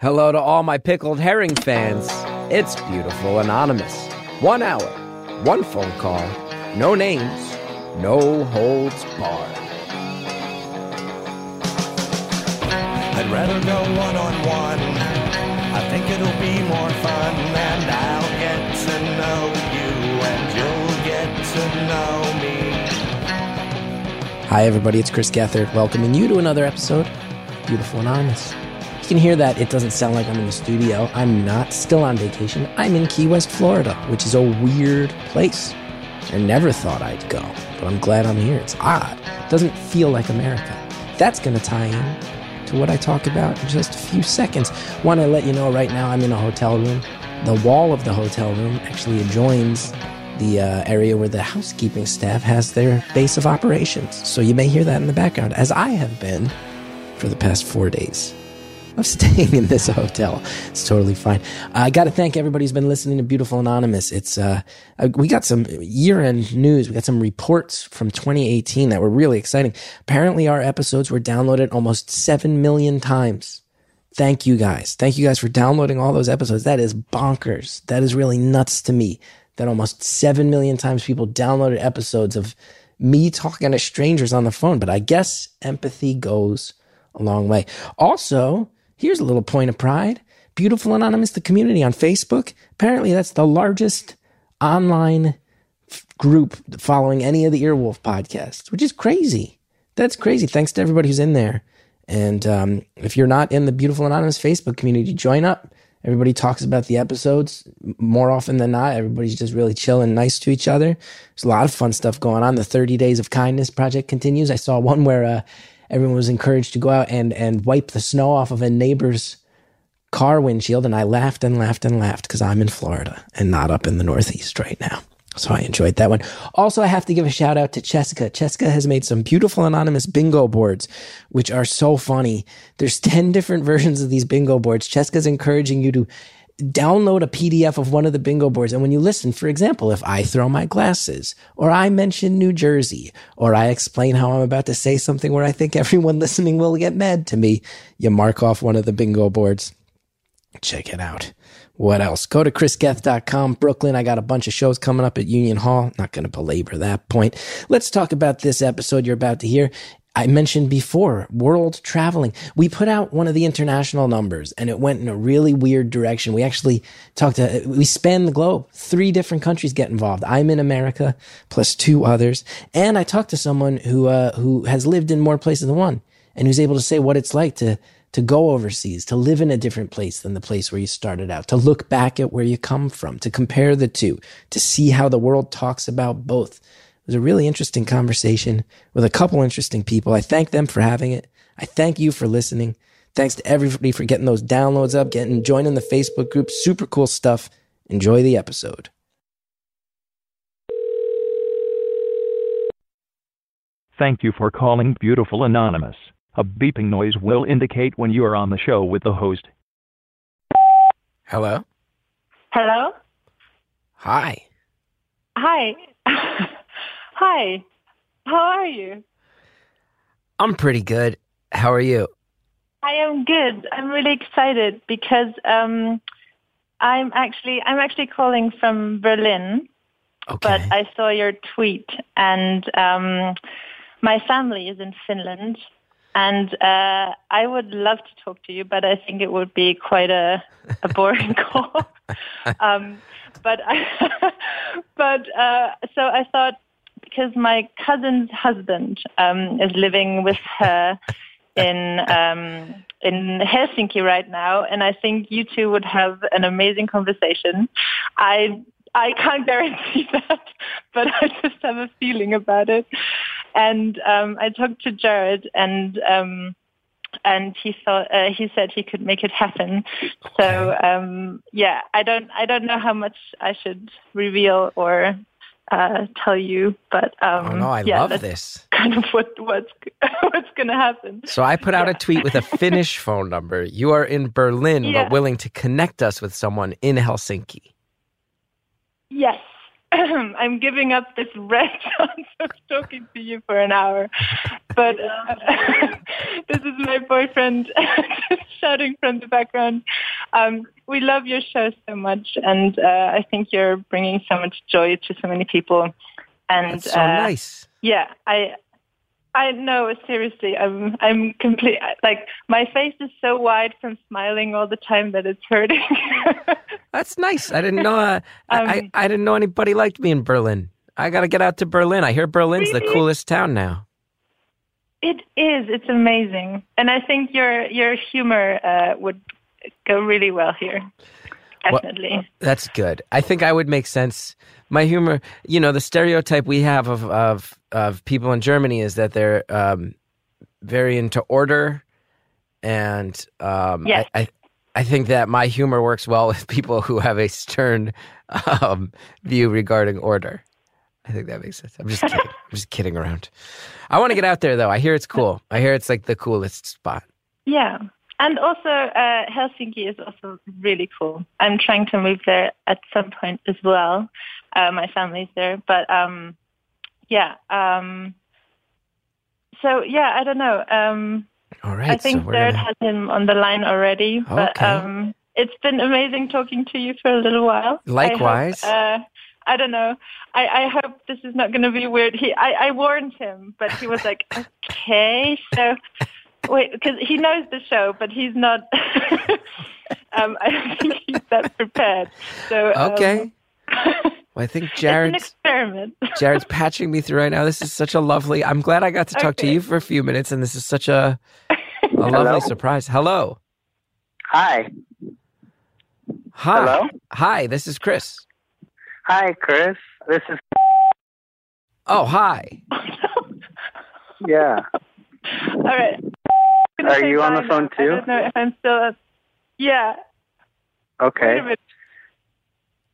Hello to all my pickled herring fans. It's Beautiful Anonymous. One hour, one phone call, no names, no holds barred. I'd rather go one on one. I think it'll be more fun, and I'll get to know you, and you'll get to know me. Hi, everybody. It's Chris Gethard welcoming you to another episode of Beautiful Anonymous. Can hear that it doesn't sound like I'm in the studio. I'm not still on vacation. I'm in Key West, Florida, which is a weird place. I never thought I'd go, but I'm glad I'm here. It's odd. It doesn't feel like America. That's going to tie in to what I talk about in just a few seconds. Want to let you know right now I'm in a hotel room. The wall of the hotel room actually adjoins the uh, area where the housekeeping staff has their base of operations. So you may hear that in the background, as I have been for the past four days of staying in this hotel. It's totally fine. I got to thank everybody who's been listening to Beautiful Anonymous. It's uh, uh we got some year-end news. We got some reports from 2018 that were really exciting. Apparently, our episodes were downloaded almost seven million times. Thank you guys. Thank you guys for downloading all those episodes. That is bonkers. That is really nuts to me. That almost seven million times people downloaded episodes of me talking to strangers on the phone. But I guess empathy goes a long way. Also, Here's a little point of pride. Beautiful Anonymous, the community on Facebook. Apparently, that's the largest online f- group following any of the Earwolf podcasts, which is crazy. That's crazy. Thanks to everybody who's in there. And um, if you're not in the Beautiful Anonymous Facebook community, join up. Everybody talks about the episodes more often than not. Everybody's just really chill and nice to each other. There's a lot of fun stuff going on. The 30 Days of Kindness project continues. I saw one where uh, everyone was encouraged to go out and and wipe the snow off of a neighbor's car windshield and I laughed and laughed and laughed because I'm in Florida and not up in the Northeast right now. So I enjoyed that one. Also, I have to give a shout out to Cheska. Cheska has made some beautiful anonymous bingo boards, which are so funny. There's 10 different versions of these bingo boards. Cheska's encouraging you to download a PDF of one of the bingo boards. And when you listen, for example, if I throw my glasses or I mention New Jersey or I explain how I'm about to say something where I think everyone listening will get mad to me, you mark off one of the bingo boards. Check it out. What else? Go to chrisgeth.com. Brooklyn, I got a bunch of shows coming up at Union Hall. Not going to belabor that point. Let's talk about this episode you're about to hear. I mentioned before, world traveling. We put out one of the international numbers and it went in a really weird direction. We actually talked to, we span the globe. Three different countries get involved. I'm in America plus two others. And I talked to someone who, uh, who has lived in more places than one and who's able to say what it's like to, to go overseas, to live in a different place than the place where you started out, to look back at where you come from, to compare the two, to see how the world talks about both was a really interesting conversation with a couple interesting people. I thank them for having it. I thank you for listening. Thanks to everybody for getting those downloads up, getting joining the Facebook group. Super cool stuff. Enjoy the episode. Thank you for calling Beautiful Anonymous. A beeping noise will indicate when you are on the show with the host. Hello. Hello. Hi. Hi. Hi. How are you? I'm pretty good. How are you? I am good. I'm really excited because um, I'm actually I'm actually calling from Berlin. Okay. But I saw your tweet, and um, my family is in Finland, and uh, I would love to talk to you, but I think it would be quite a, a boring call. um, but I, but uh, so I thought because my cousin's husband um, is living with her in um, in Helsinki right now, and I think you two would have an amazing conversation. I I can't guarantee that, but I just have a feeling about it. And um, I talked to Jared, and um, and he thought uh, he said he could make it happen. So um, yeah, I don't I don't know how much I should reveal or uh, tell you, but um, oh no, I yeah, love this. Kind of what what's what's going to happen. So I put out a tweet with a Finnish phone number. You are in Berlin, Yeah. but willing to connect us with someone in Helsinki. Yes. I'm giving up this red chance of talking to you for an hour. But uh, this is my boyfriend shouting from the background. Um, we love your show so much, and uh, I think you're bringing so much joy to so many people. And That's so uh, nice. yeah, I I know seriously. I'm I'm complete. Like my face is so wide from smiling all the time that it's hurting. That's nice. I didn't know. Uh, I, I Um, I didn't know anybody liked me in Berlin. I got to get out to Berlin. I hear Berlin's the coolest town now. it is. It's amazing, and I think your your humor uh, would go really well here. Well- Definitely. That's good. I think I would make sense. My humor, you know, the stereotype we have of of of people in Germany is that they're um, very into order, and um, Yes. I, I I think that my humor works well with people who have a stern um, view regarding order. I think that makes sense. I'm just kidding. I'm just kidding around. I want to get out there though. I hear it's cool. I hear it's like the coolest spot. Yeah. And also, uh, Helsinki is also really cool. I'm trying to move there at some point as well. Uh, my family's there, but um, yeah. Um, so yeah, I don't know. Um, All right. I think so Jared gonna- has him on the line already, but Okay. um, it's been amazing talking to you for a little while. I hope, Likewise. uh, I don't know. I, I hope this is not going to be weird. He, I, I warned him, but he was like, okay, so wait, because he knows the show, but he's not. um, I don't think he's that prepared. So um, Okay. Well, I think it's an Jared's experiment. Jared's patching me through right now. This is such a lovely. I'm glad I got to talk to you for a few minutes, and this is such a a lovely surprise. Hello, Hi. hi, Hello? hi. This is Chris. Hi, Chris. This is Oh, hi. yeah. All right. Are you on the phone too? I don't know if I'm still. Yeah. Wait Okay.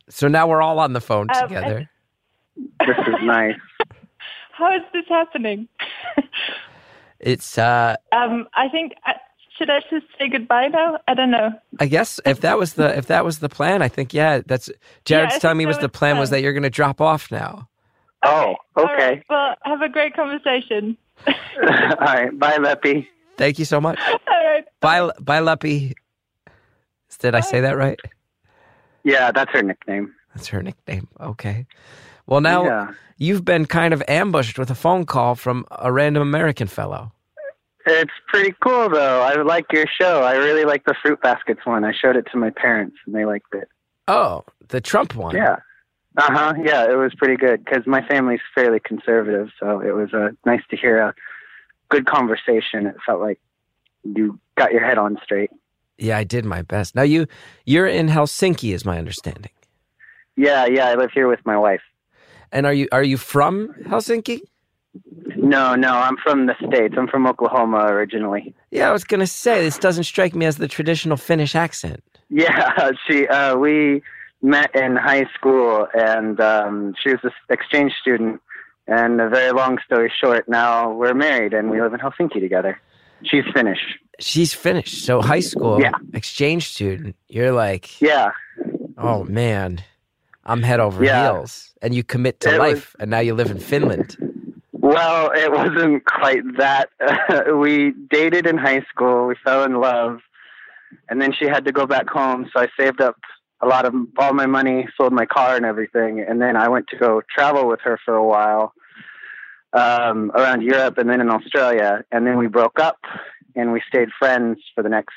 A minute. So now we're all on the phone Um, together. This is nice. How is this happening? It's. uh um, I think. Uh, should I just say goodbye now? I don't know. I guess if that was the if that was the plan, I think yeah. That's Jared's I telling me was that the was plan the was that you're going to drop off now. Oh, okay. right. Well, have a great conversation. All right. Bye, Leppy. Thank you so much. All right. Bye, bye, Luppy. Did I say that right? Yeah, that's her nickname. That's her nickname. Okay. Well, now yeah. you've been kind of ambushed with a phone call from a random American fellow. It's pretty cool though. I like your show. I really like the fruit baskets one. I showed it to my parents and they liked it. Oh, the Trump one. Yeah. Uh huh. Yeah, it was pretty good because my family's fairly conservative, so it was uh, nice to hear a good conversation. It felt like you got your head on straight. Yeah, I did my best. Now you you're in Helsinki, is my understanding. Yeah, yeah. I live here with my wife. And are you are you from Helsinki? No, no, I'm from the states. I'm from Oklahoma originally. Yeah, I was gonna say this doesn't strike me as the traditional Finnish accent. Yeah, she. Uh, we met in high school, and um, she was an exchange student. And a very long story short, now we're married and we live in Helsinki together. She's Finnish. She's Finnish, so high school Yeah. exchange student. You're like, Yeah, oh man, I'm head over Yeah. heels, and you commit to It was- life, and now you live in Finland. Well, it wasn't quite that. we dated in high school. We fell in love, and then she had to go back home. So I saved up a lot of all my money, sold my car and everything, and then I went to go travel with her for a while um, around Europe and then in Australia. And then we broke up, and we stayed friends for the next,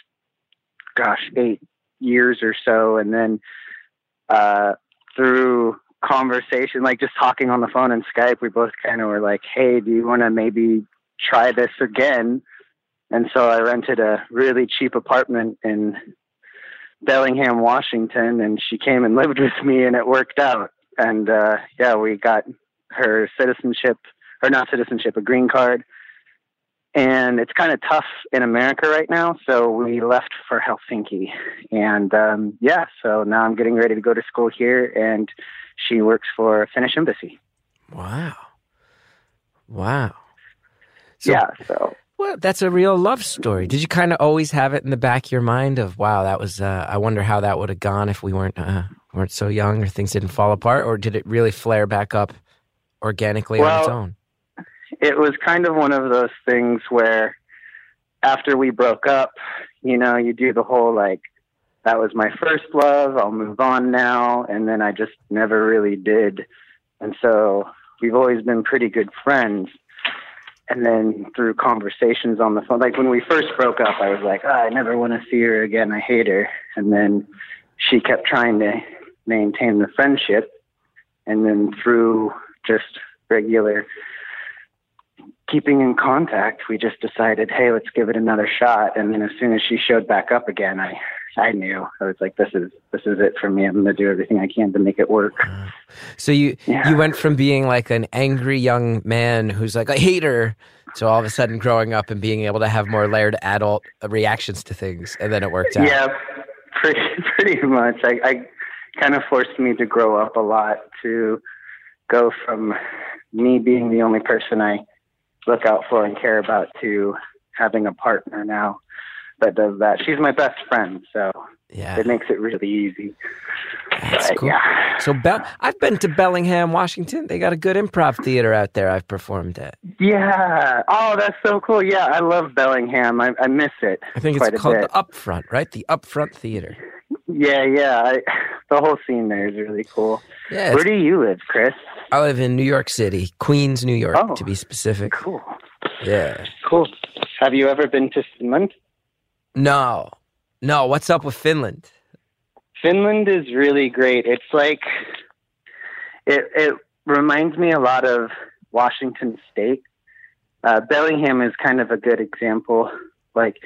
gosh, eight years or so. And then uh, through conversation, like just talking on the phone and Skype, we both kind of were like, "Hey, do you want to maybe try this again?" And so I rented a really cheap apartment in Bellingham, Washington, and she came and lived with me, and it worked out. And uh, yeah, we got her citizenship, or not citizenship, a green card. And it's kind of tough in America right now, so we left for Helsinki. And um, yeah, so now I'm getting ready to go to school here, and she works for Finnish embassy. Wow, wow. So, yeah, so Well, that's a real love story. Did you kind of always have it in the back of your mind of, wow, that was, uh, I wonder how that would have gone if we weren't, uh, weren't so young or things didn't fall apart? Or did it really flare back up organically on its own? It was kind of one of those things where after we broke up, you know, you do the whole like, that was my first love. I'll move on now. And then I just never really did. And so we've always been pretty good friends. And then through conversations on the phone, like when we first broke up, I was like, oh, I never want to see her again. I hate her. And then she kept trying to maintain the friendship. And then through just regular keeping in contact, we just decided, hey, let's give it another shot. And then as soon as she showed back up again, I I knew I was like, this is this is it for me. I'm gonna do everything I can to make it work. So you Yeah. you went from being like an angry young man who's like I hate her, to all of a sudden growing up and being able to have more layered adult reactions to things, and then it worked out. Yeah, pretty pretty much. I, I kind of forced me to grow up a lot to go from me being the only person I look out for and care about to having a partner now that does that. She's my best friend, so yeah, it makes it really easy. that's But, cool. Yeah. So Bell, I've been to Bellingham, Washington. They got a good improv theater out there. I've performed at. Yeah. Oh, that's so cool. Yeah, I love Bellingham. I, I miss it. I think quite it's a called bit. the Upfront, right? The Upfront Theater. Yeah, yeah. I, the whole scene there is really cool. Yeah, Where do you live, Chris? I live in New York City, Queens, New York, Oh. to be specific. Cool. Yeah. Cool. Have you ever been to Finland? No, no. What's up with Finland? Finland is really great. It's like it it reminds me a lot of Washington State. Uh, Bellingham is kind of a good example. Like,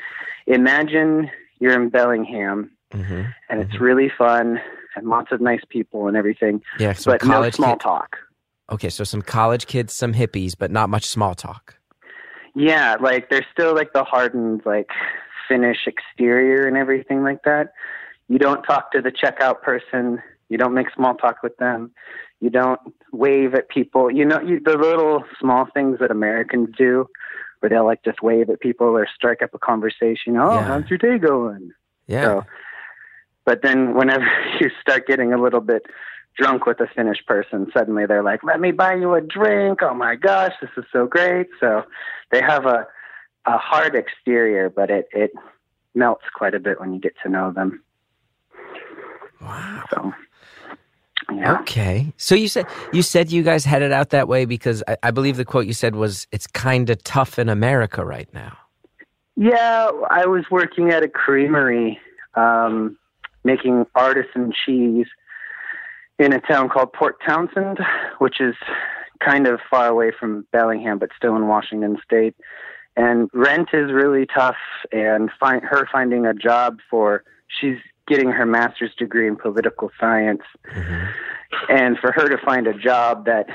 imagine you're in Bellingham hmm and it's really fun and lots of nice people and everything, Yeah, but no small kid- talk. Okay, so some college kids, some hippies, but not much small talk. Yeah, like there's still like the hardened like Finnish exterior and everything like that. You don't talk to the checkout person. You don't make small talk with them. You don't wave at people. You know, you, the little small things that Americans do, where they'll like just wave at people or strike up a conversation. Oh, Yeah. how's your day going? Yeah. So, but then whenever you start getting a little bit drunk with a Finnish person, suddenly they're like, "Let me buy you a drink." Oh my gosh, this is so great! So they have a a hard exterior, but it it melts quite a bit when you get to know them. Wow. So yeah, Okay. So you said you said you guys headed out that way because I, I believe the quote you said was it's kind of tough in America right now. yeah. I was working at a creamery, um, making artisan cheese in a town called Port Townsend, which is kind of far away from Bellingham, but still in Washington State. And rent is really tough, and find her finding a job for she's getting her master's degree in political science, mm-hmm. and for her to find a job that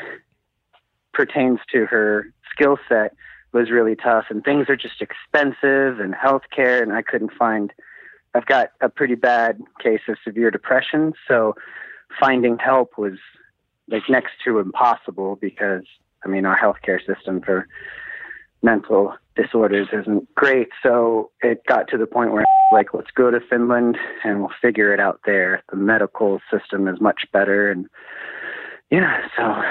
pertains to her skill set was really tough. And things are just expensive, and healthcare, and I couldn't find. I've got a pretty bad case of severe depression, so finding help was like next to impossible because I mean our healthcare system for mental disorders isn't great. So it got to the point where like let's go to Finland and we'll figure it out there. The medical system is much better and yeah, so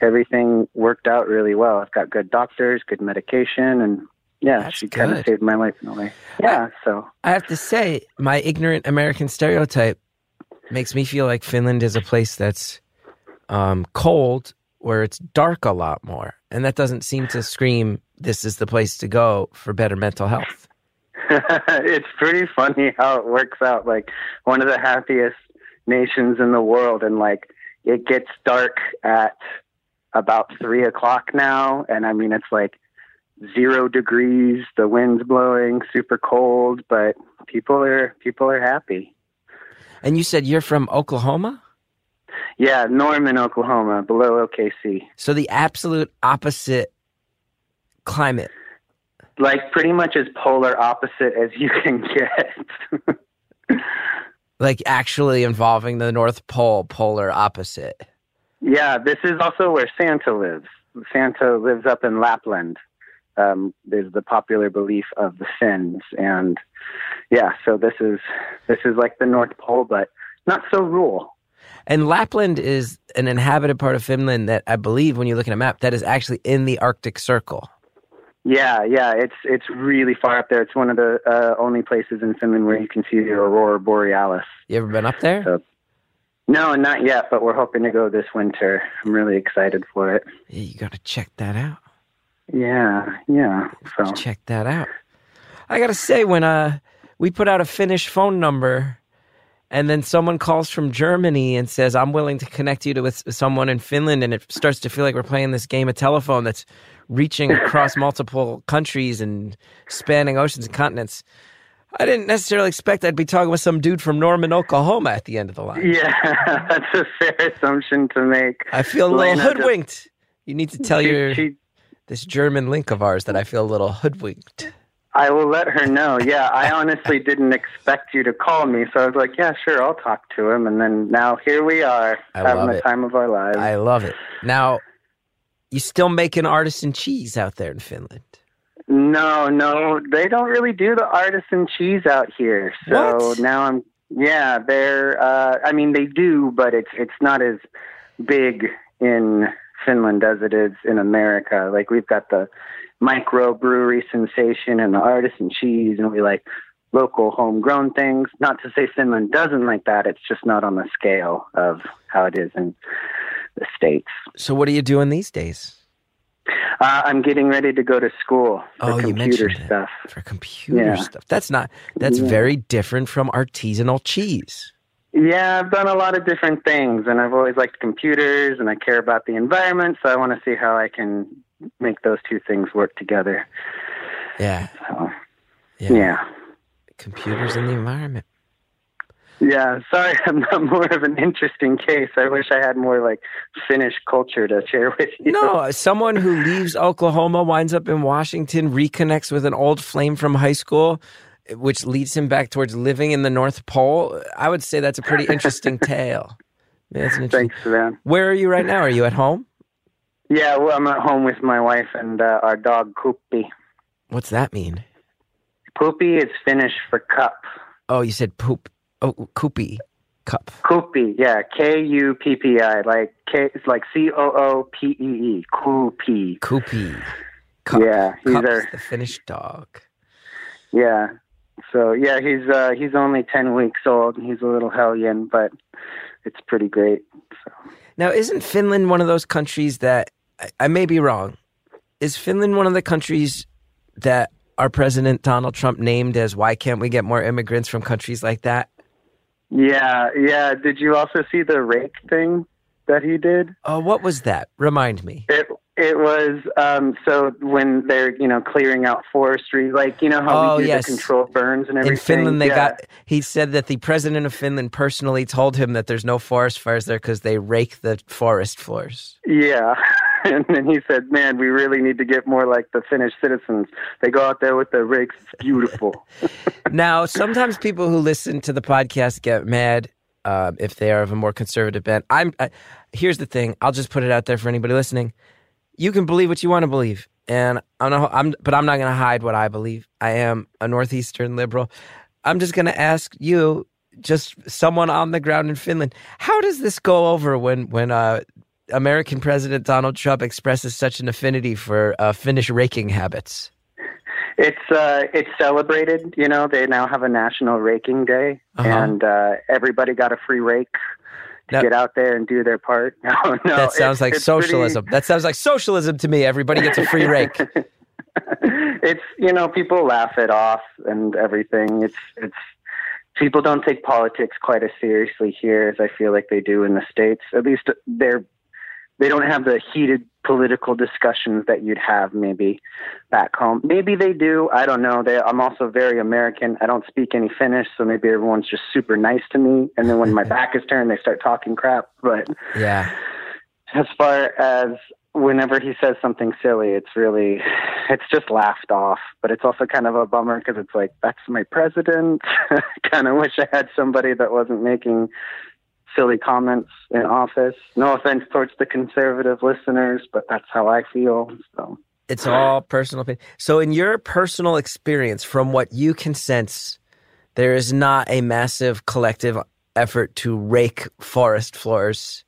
everything worked out really well. I've got good doctors, good medication and yeah, That's she kind of saved my life in a way. Yeah, so I have to say, my ignorant American stereotype makes me feel like Finland is a place that's um, cold, where it's dark a lot more, and that doesn't seem to scream this is the place to go for better mental health. it's pretty funny how it works out. Like one of the happiest nations in the world, and like it gets dark at about three o'clock now, and I mean it's like zero degrees, the wind's blowing, super cold, but people are people are happy. And you said you're from Oklahoma, Yeah, Norman, Oklahoma, below OKC. so the absolute opposite climate. Like pretty much as polar opposite as you can get. Like actually involving the North Pole, polar opposite. Yeah, this is also where Santa lives. Santa lives up in Lapland. Um, there's the popular belief of the Finns, and yeah, so this is this is like the North Pole, but not so rural. And Lapland is an inhabited part of Finland that I believe, when you look at a map, that is actually in the Arctic Circle. Yeah, yeah, it's it's really far up there. It's one of the uh, only places in Finland where you can see the aurora borealis. You ever been up there? So, no, not yet, but we're hoping to go this winter. I'm really excited for it. Yeah, you got to check that out. Yeah, yeah. So Check that out. I got to say, when uh, we put out a Finnish phone number and then someone calls from Germany and says, I'm willing to connect you to with someone in Finland, and it starts to feel like we're playing this game of telephone that's reaching across multiple countries and spanning oceans and continents. I didn't necessarily expect I'd be talking with some dude from Norman, Oklahoma at the end of the line. yeah, that's a fair assumption to make. I feel a little Lena just- hoodwinked. You need to tell She- your she- this German link of ours that I feel a little hoodwinked. I will let her know. Yeah, I honestly didn't expect you to call me, so I was like, yeah, sure, I'll talk to him. And then now here we are, I having the it. time of our lives. I love it. Now, you still making artisan cheese out there in Finland? No, no, they don't really do the artisan cheese out here. So What? now I'm, yeah, they're. Uh, I mean, they do, but it's it's not as big in Finland as it is in America. Like we've got the microbrewery sensation and the artisan cheese, and we like local homegrown things. Not to say Finland doesn't like that. It's just not on the scale of how it is in the states. So, what are you doing these days? Uh, I'm getting ready to go to school for Oh, you computer stuff. For computer Yeah. stuff. That's not. That's Yeah. very different from artisanal cheese. Yeah, I've done a lot of different things, and I've always liked computers, and I care about the environment, so I want to see how I can make those two things work together. Yeah. So, Yeah. yeah. Computers and the environment. Yeah, sorry, I'm not more of an interesting case. I wish I had more like Finnish culture to share with you. No, someone who leaves Oklahoma winds up in Washington, reconnects with an old flame from high school, which leads him back towards living in the North Pole. I would say that's a pretty interesting tale. Yeah, that's an interesting. Thanks, man. Where are you right now? Are you at home? Yeah, well, I'm at home with my wife and uh, our dog Kuppi. What's that mean? Kuppi is Finnish for cup. Oh, you said poop. Oh, Koopy cup. Kuppi, yeah, K U P P I, like K, it's like C O O P E E, Kuppi. Koopy cup. Yeah, he's Cup's our- the Finnish dog. Yeah. So yeah, he's uh he's only ten weeks old. He's a little hellion, but it's pretty great. So Now, isn't Finland one of those countries that I, I may be wrong? Is Finland one of the countries that our president Donald Trump named as why can't we get more immigrants from countries like that? yeah, yeah. Did you also see the rake thing that he did? Oh, what was that? Remind me. It it was um so when they're you know clearing out forestry, like you know how Oh, we do yes. the control burns and everything. In Finland, they yeah. got. He said that the president of Finland personally told him that there's no forest fires there because they rake the forest floors. Yeah. And then he said, "Man, we really need to get more like the Finnish citizens. They go out there with their rakes. It's beautiful." Now, sometimes people who listen to the podcast get mad uh, if they are of a more conservative bent. I'm. I, here's the thing. I'll just put it out there for anybody listening. You can believe what you want to believe, and I'm not. I'm, but I'm not going to hide what I believe. I am a northeastern liberal. I'm just going to ask you, just someone on the ground in Finland, how does this go over when when uh, American President Donald Trump expresses such an affinity for uh, Finnish raking habits? It's uh, it's celebrated. You know, they now have a national raking day, Uh-huh. and uh, everybody got a free rake to get out there and do their part. No, no, that sounds it's- like it's pretty- socialism. That sounds like socialism to me. Everybody gets a free rake. it's you know people laugh it off and everything. It's it's people don't take politics quite as seriously here as I feel like they do in the states. At least they're they don't have the heated political discussions that you'd have maybe back home. Maybe they do. I don't know. They, I'm also very American. I don't speak any Finnish, so maybe everyone's just super nice to me. And then when my back is turned, they start talking crap. But Yeah. as far as whenever he says something silly, it's really, it's just laughed off. But it's also kind of a bummer because it's like, that's my president. kind of wish I had somebody that wasn't making silly comments in office. No offense towards the conservative listeners, but that's how I feel. So. It's all personal opinion. So, in your personal experience, from what you can sense, there is not a massive collective effort to rake forest floors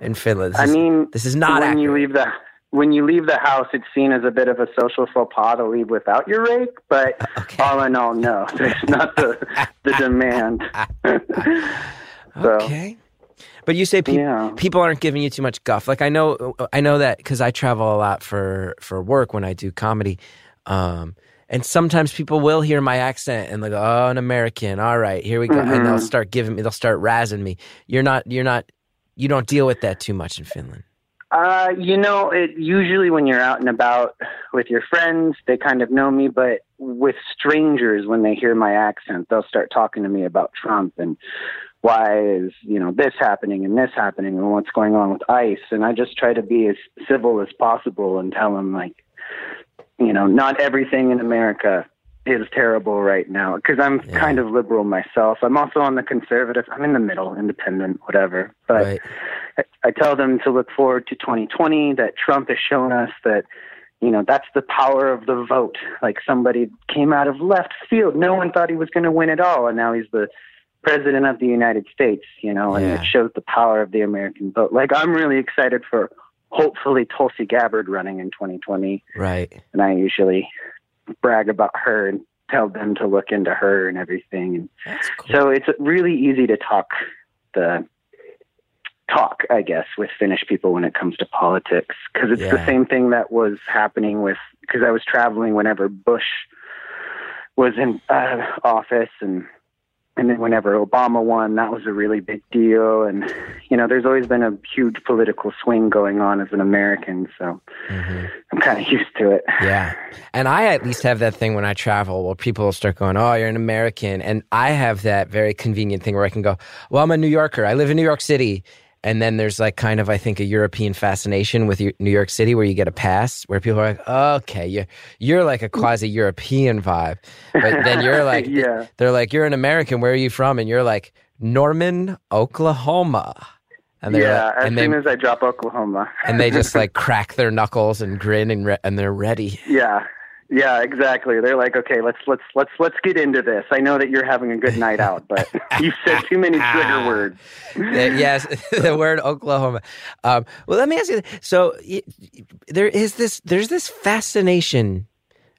in Finland. This I is- mean, this is not when you leave the when you leave the house, it's seen as a bit of a social faux pas to leave without your rake. But Okay. all in all, no, there's not the the demand. so, Okay. But you say peop Yeah. people aren't giving you too much guff. Like I know, I know that because I travel a lot for for work when I do comedy, um, and sometimes people will hear my accent and they go, "Oh, an American. All right, here we go," and they'll start giving me, they'll start razzing me. You're not, you're not, you don't deal with that too much in Finland. Uh, you know, it usually when you're out and about with your friends, they kind of know me, but with strangers, when they hear my accent, they'll start talking to me about Trump and why is, you know, this happening and this happening and what's going on with ICE. And I just try to be as civil as possible and tell them, like, you know, not everything in America is terrible right now because I'm Yeah. kind of liberal myself. I'm also on the conservative. I'm in the middle, independent, whatever. But right? I- I tell them to look forward to 2020, that Trump has shown us that, you know, that's the power of the vote. Like somebody came out of left field. No one thought he was going to win at all. And now he's the president of the United States, you know, and Yeah. it shows the power of the American vote. Like I'm really excited for hopefully Tulsi Gabbard running in 2020. Right. And I usually brag about her and tell them to look into her and everything. And That's cool. so it's really easy to talk the talk, I guess, with Finnish people when it comes to politics because it's Yeah. the same thing that was happening with because I was traveling whenever Bush was in uh, office and and then whenever Obama won, that was a really big deal. And you know, there's always been a huge political swing going on as an American, so Mhm. I'm kind of used to it. Yeah. And I at least have that thing when I travel where people start going, Oh, you're an American. And I have that very convenient thing where I can go, Well, I'm a New Yorker. I live in New York City. And then there's like kind of, I think, a European fascination with New York City where you get a pass where people are like, okay, you're, you're like a quasi European vibe. But then you're like, Yeah. they're like, you're an American. Where are you from? And you're like, Norman, Oklahoma. And they're Yeah, like- as and they, soon as I drop Oklahoma. and they just like crack their knuckles and grin and, re- and they're ready. Yeah. Yeah, exactly. They're like, okay, let's let's let's let's get into this. I know that you're having a good night out, but you said too many trigger words. Yes, the word Oklahoma. Um, well, let me ask you. So there is this. There's this fascination,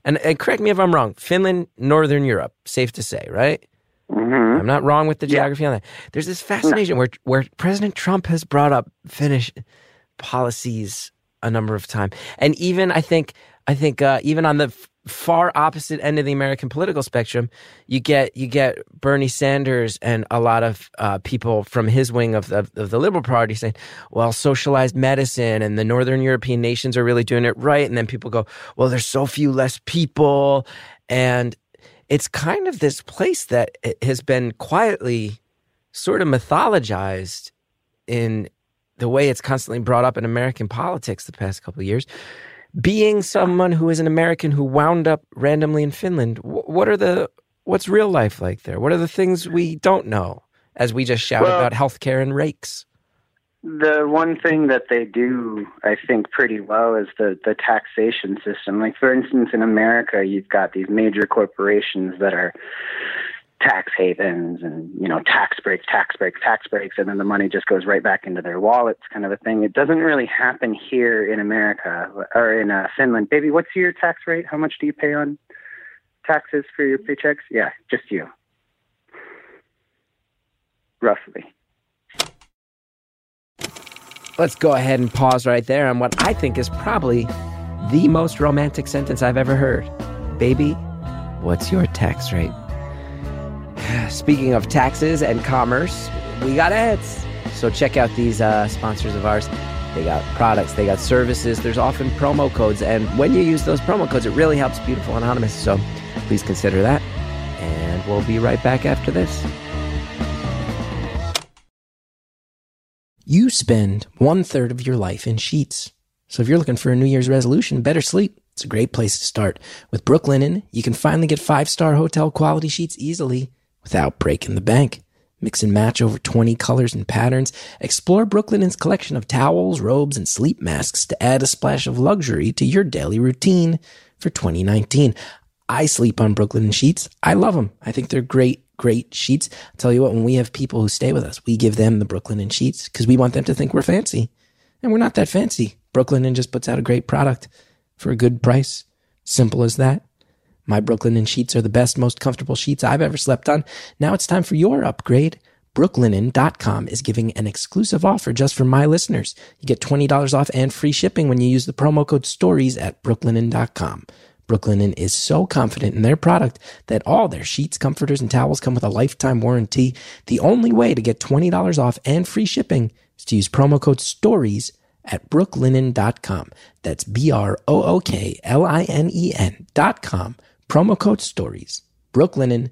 and, and correct me if I'm wrong. Finland, Northern Europe, safe to say, right? hmm I'm not wrong with the Yeah. geography on that. There's this fascination where where President Trump has brought up Finnish policies a number of times, and even I think I think uh, even on the f- far opposite end of the American political spectrum, you get you get Bernie Sanders and a lot of uh, people from his wing of the, of the Liberal Party saying, "Well, socialized medicine and the Northern European nations are really doing it right," and then people go, "Well, there's so few less people," and it's kind of this place that has been quietly sort of mythologized in the way it's constantly brought up in American politics the past couple of years. Being someone who is an American who wound up randomly in Finland, what are the what's real life like there? What are the things we don't know as we just shout Well- about healthcare and rakes? The one thing that they do, I think, pretty well is the the taxation system. Like for instance, in America, you've got these major corporations that are tax havens and you know tax breaks, tax breaks, tax breaks, and then the money just goes right back into their wallets, kind of a thing. It doesn't really happen here in America or in uh, Finland. Baby, what's your tax rate? How much do you pay on taxes for your paychecks? Yeah, just you, roughly. Let's go ahead and pause right there on what I think is probably the most romantic sentence I've ever heard. Baby, what's your tax rate? Speaking of taxes and commerce, we got ads. So check out these uh, sponsors of ours. They got products, they got services. There's often promo codes. And when you use those promo codes, it really helps Beautiful Anonymous. So please consider that. And we'll be right back after this. You spend one third of your life in sheets. So if you're looking for a New Year's resolution, better sleep. It's a great place to start. With Brooklinen, you can finally get five star hotel quality sheets easily without breaking the bank. Mix and match over 20 colors and patterns. Explore Brooklinen's collection of towels, robes, and sleep masks to add a splash of luxury to your daily routine for 2019. I sleep on Brooklinen sheets. I love them. I think they're great, great sheets. I'll tell you what, when we have people who stay with us, we give them the Brooklinen sheets because we want them to think we're fancy. And we're not that fancy. Brooklinen just puts out a great product for a good price. Simple as that. My Brooklinen sheets are the best, most comfortable sheets I've ever slept on. Now it's time for your upgrade. Brooklinen.com is giving an exclusive offer just for my listeners. You get $20 off and free shipping when you use the promo code STORIES at brooklinen.com. Brooklinen is so confident in their product that all their sheets, comforters, and towels come with a lifetime warranty. The only way to get $20 off and free shipping is to use promo code STORIES at brooklinen.com. That's B R O O K L I N E N.com. Promo code STORIES. Brooklinen.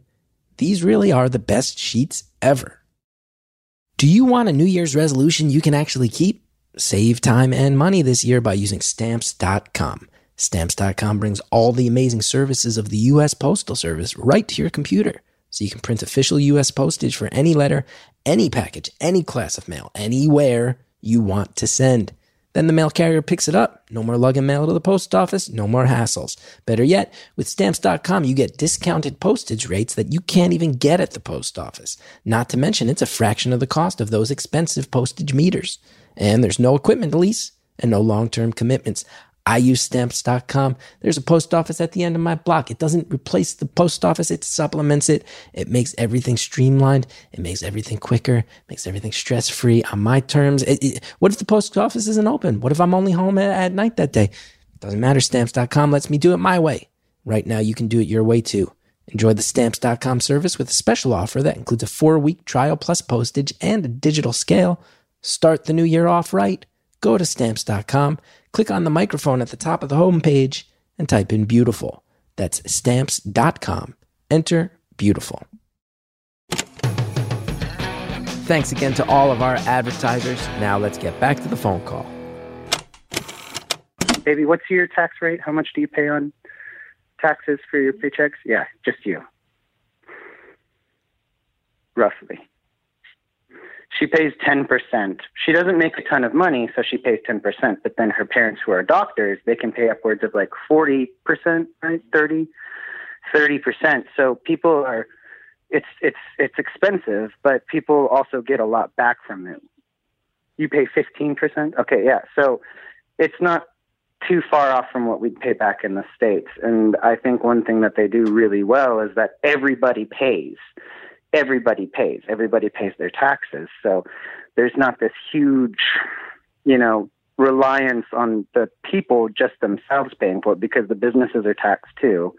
These really are the best sheets ever. Do you want a New Year's resolution you can actually keep? Save time and money this year by using stamps.com. Stamps.com brings all the amazing services of the U.S. Postal Service right to your computer. So you can print official U.S. postage for any letter, any package, any class of mail, anywhere you want to send. Then the mail carrier picks it up. No more lugging mail to the post office, no more hassles. Better yet, with stamps.com, you get discounted postage rates that you can't even get at the post office. Not to mention, it's a fraction of the cost of those expensive postage meters. And there's no equipment lease and no long term commitments. I use stamps.com. There's a post office at the end of my block. It doesn't replace the post office, it supplements it. It makes everything streamlined. It makes everything quicker, makes everything stress free on my terms. It, it, what if the post office isn't open? What if I'm only home at, at night that day? Doesn't matter. Stamps.com lets me do it my way. Right now, you can do it your way too. Enjoy the stamps.com service with a special offer that includes a four week trial plus postage and a digital scale. Start the new year off right. Go to stamps.com click on the microphone at the top of the homepage and type in beautiful. That's stamps.com. Enter beautiful. Thanks again to all of our advertisers. Now let's get back to the phone call. Baby, what's your tax rate? How much do you pay on taxes for your paychecks? Yeah, just you. Roughly. She pays 10%. She doesn't make a ton of money, so she pays 10%. But then her parents, who are doctors, they can pay upwards of like 40%, right? 30, 30%. So people are, it's, it's, it's expensive, but people also get a lot back from it. You pay 15%? Okay, yeah. So it's not too far off from what we'd pay back in the States. And I think one thing that they do really well is that everybody pays everybody pays. Everybody pays their taxes. So there's not this huge, you know, reliance on the people just themselves paying for it because the businesses are taxed too,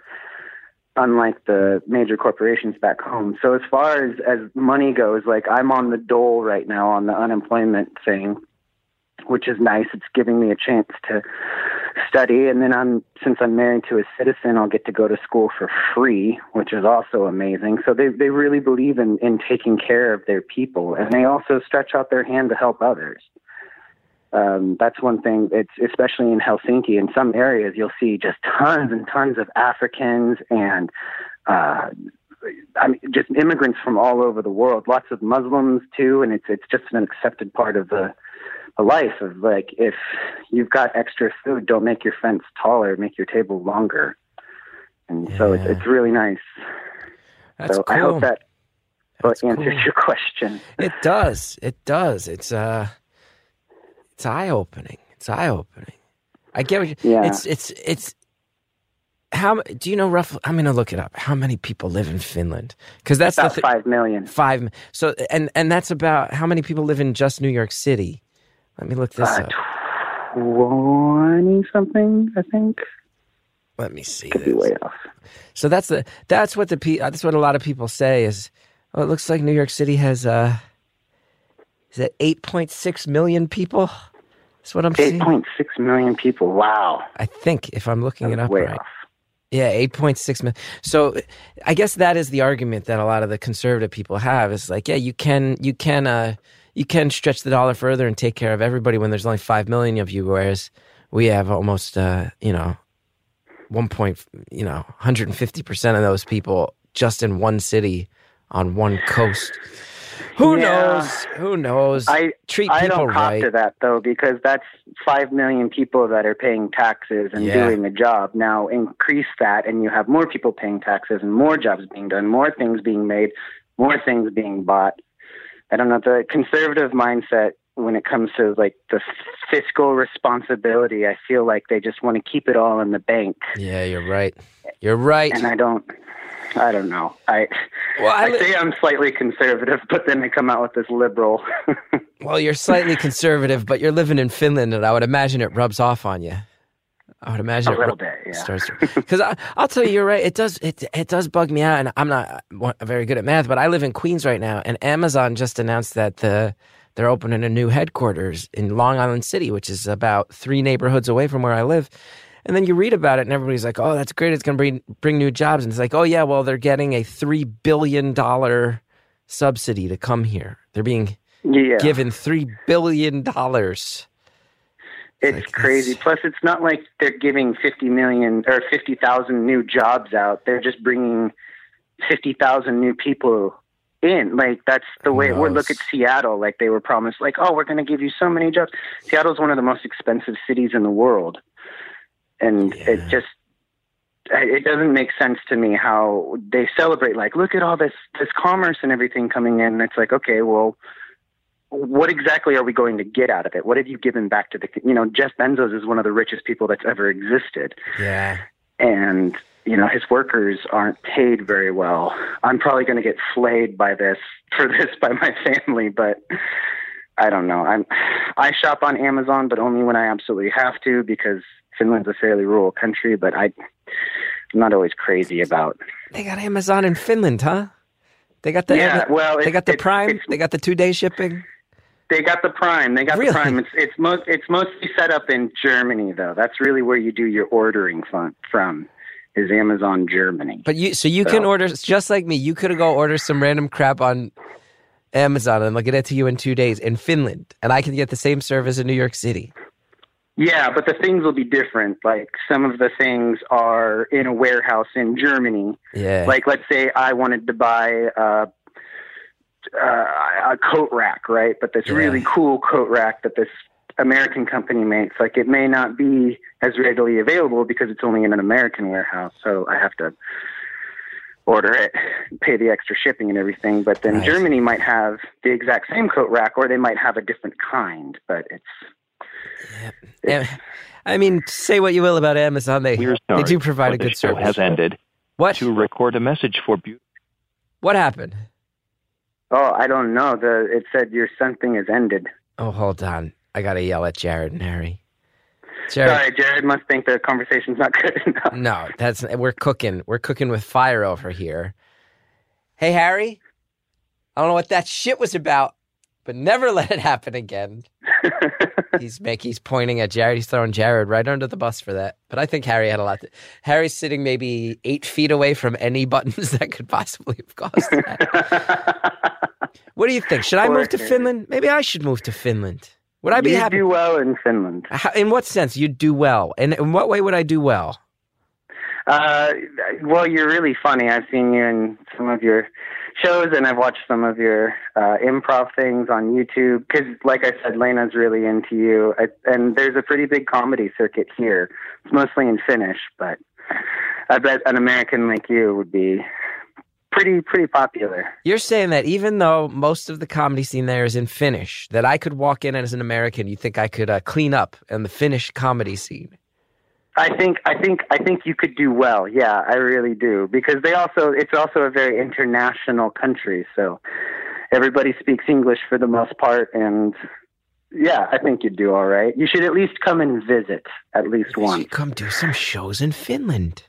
unlike the major corporations back home. So as far as, as money goes, like I'm on the dole right now on the unemployment thing, which is nice. It's giving me a chance to study. And then I'm since I'm married to a citizen I'll get to go to school for free which is also amazing. So they they really believe in in taking care of their people. And they also stretch out their hand to help others. Um, that's one thing. It's especially in Helsinki in some areas you'll see just tons and tons of Africans and uh I mean, just immigrants from all over the world. Lots of Muslims too, and it's it's just an accepted part of the a life of like if you've got extra food, don't make your fence taller, make your table longer. And so it's it's really nice. That's so cool. I hope that That's answers cool. your question. It does. It does. It's uh it's eye opening. It's eye opening. I get what you Yeah. it's it's it's how do you know roughly I'm going to look it up. How many people live in Finland? Cuz that's About the thi- five million. 5 So and and that's about how many people live in just New York City? Let me look this Uh, up. Twenty something, I think. Let me see Could be way off. So that's the that's what the that's what a lot of people say is oh, it looks like New York City has uh is it 8.6 million people? That's what I'm Eight seeing. point six million people. Wow. I think if I'm looking it up way right. off. Yeah, 8.6 million. So I guess that is the argument that a lot of the conservative people have is like, yeah, you can you can uh you can stretch the dollar further and take care of everybody when there's only 5 million of you whereas we have almost uh, you know 1 point, you know, 150% of those people just in one city on one coast. Who Yeah. knows? Who knows? I Treat I people don't cop right. to that though because that's five million people that are paying taxes and Yeah. doing a job. Now increase that, and you have more people paying taxes and more jobs being done, more things being made, more things being bought. I don't know. The conservative mindset when it comes to like the fiscal responsibility. I feel like they just want to keep it all in the bank, Yeah, you're right. You're right. and I don't. I don't know. I Well, I I, say I'm slightly conservative, but then I come out with this liberal. Well, you're slightly conservative, but you're living in Finland, and I would imagine it rubs off on you. I would imagine A little bit, yeah. because I'll tell you, you're right. It does it it does bug me out, and I'm not very good at math, but I live in Queens right now, and Amazon just announced that the they're opening a new headquarters in Long Island City, which is about three neighborhoods away from where I live. And then you read about it, and everybody's like, "Oh, that's great! It's going to bring bring new jobs." And it's like, "Oh yeah, well they're getting a three billion dollar subsidy to come here. They're being yeah, given three billion dollars. It's like, crazy. it's- Plus, it's not like they're giving 50 million or 50,000 new jobs out. They're just bringing 50,000 new people in. Like that's the way. We're look at? Seattle. Like they were promised. Like, oh, we're going to give you so many jobs. Seattle's one of the most expensive cities in the world, and it just it doesn't make sense to me how they celebrate. Like, look at all this this commerce and everything coming in. and It's like, okay, well. What exactly are we going to get out of it? What have you given back to the, you know, Jeff Bezos is one of the richest people that's ever existed Yeah, and you know his workers aren't paid very well. I'm probably going to get flayed by this for this by my family, but I don't know. I'm I shop on Amazon, but only when I absolutely have to because Finland's a fairly rural country. But I, I'm not always crazy about. they got Amazon in Finland, huh? They got the Yeah, well, they got the it's- Prime. They got the two day shipping. They got the Prime. They got Really? the Prime. It's it's most it's mostly set up in Germany though. That's really where you do your ordering from. From is Amazon Germany. But you, so you can order just like me. You could go order some random crap on Amazon and they'll get it to you in two days in Finland, and I can get the same service in New York City. Yeah, but the things will be different. Like some of the things are in a warehouse in Germany. Yeah, Like let's say I wanted to buy uh, uh, a coat rack, right? But this Yeah. really cool coat rack that this American company makes, like it may not be as readily available because it's only in an American warehouse. So I have to order it, pay the extra shipping and everything. But then Right. Germany might have the exact same coat rack, or they might have a different kind. But it's Yeah. I mean, say what you will about Amazon, they they do provide but a the good show service. has ended. What? To record a message for beautiful. What happened? Oh, I don't know. The it said your something has ended. Oh, hold on. I gotta yell at Jared and Harry. Jared, Sorry, Jared must think the conversation's not good enough. no, that's we're cooking. We're cooking with fire over here. Hey, Harry. I don't know what that shit was about, but never let it happen again. he's he's pointing at Jared. He's throwing Jared right under the bus for that. But I think Harry had a lot. To, Harry's sitting maybe eight feet away from any buttons that could possibly have caused that. what do you think? Should I Poor move to Harry. Finland? Maybe I should move to Finland. Would I be you happy? do well in Finland. How, in what sense? You'd do well. And in what way would I do well? Uh, well, you're really funny. I've seen you in some of your shows, and I've watched some of your uh, improv things on YouTube. Because, like I said, Lena's really into you, I, and there's a pretty big comedy circuit here. It's mostly in Finnish, but I bet an American like you would be pretty pretty popular. You're saying that even though most of the comedy scene there is in Finnish, that I could walk in as an American, you think I could uh, clean up in the Finnish comedy scene? I think I think I think you could do well. Yeah, I really do because they also it's also a very international country, so everybody speaks English for the most part and yeah, I think you'd do all right. You should at least come and visit at least You once. come do some shows in Finland.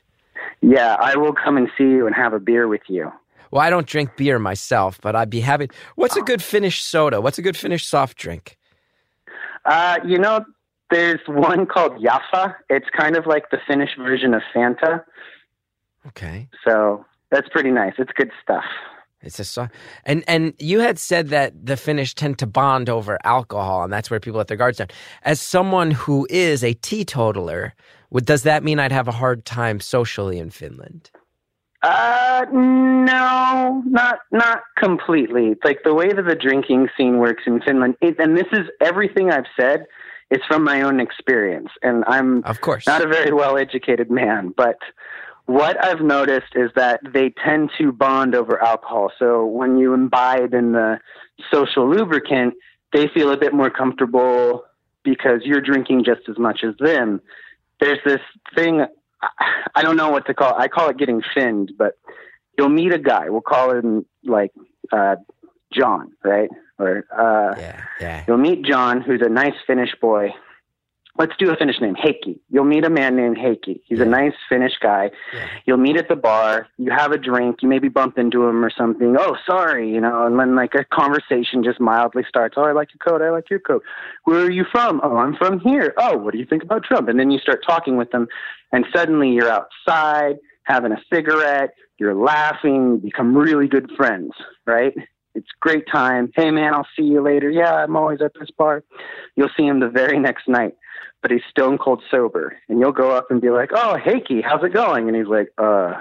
Yeah, I will come and see you and have a beer with you. Well, I don't drink beer myself, but I'd be happy. What's a good Finnish soda? What's a good Finnish soft drink? Uh, you know, there's one called Jaffa. It's kind of like the Finnish version of Fanta. Okay. so that's pretty nice. It's good stuff. It's a so- and and you had said that the Finnish tend to bond over alcohol, and that's where people let their guards down. As someone who is a teetotaler, does that mean I'd have a hard time socially in Finland? Uh, no, not not completely. Like the way that the drinking scene works in Finland, it, and this is everything I've said is from my own experience, and I'm Of course. not a very well educated man, but what I've noticed is that they tend to bond over alcohol. So when you imbibe in the social lubricant, they feel a bit more comfortable because you're drinking just as much as them. There's this thing, I- I don't know what to call. it. I call it getting finned, but you'll meet a guy. We'll call him like uh, John, right? Or uh, Yeah, yeah. You'll meet John, who's a nice Finnish boy. Let's do a Finnish name, Heikki. You'll meet a man named Heikki. He's a nice Finnish guy. Yeah. You'll meet at the bar. You have a drink. You maybe bump into him or something. Oh, sorry, you know, and then like a conversation just mildly starts. Oh, I like your coat. I like your coat. Where are you from? Oh, I'm from here. Oh, what do you think about Trump? And then you start talking with them, and suddenly you're outside having a cigarette. You're laughing. You become really good friends, right? It's great time. Hey man, I'll see you later. Yeah, I'm always at this bar. You'll see him the very next night, but he's stone cold sober. And you'll go up and be like, "Oh, Heikki, how's it going?" And he's like, "Uh,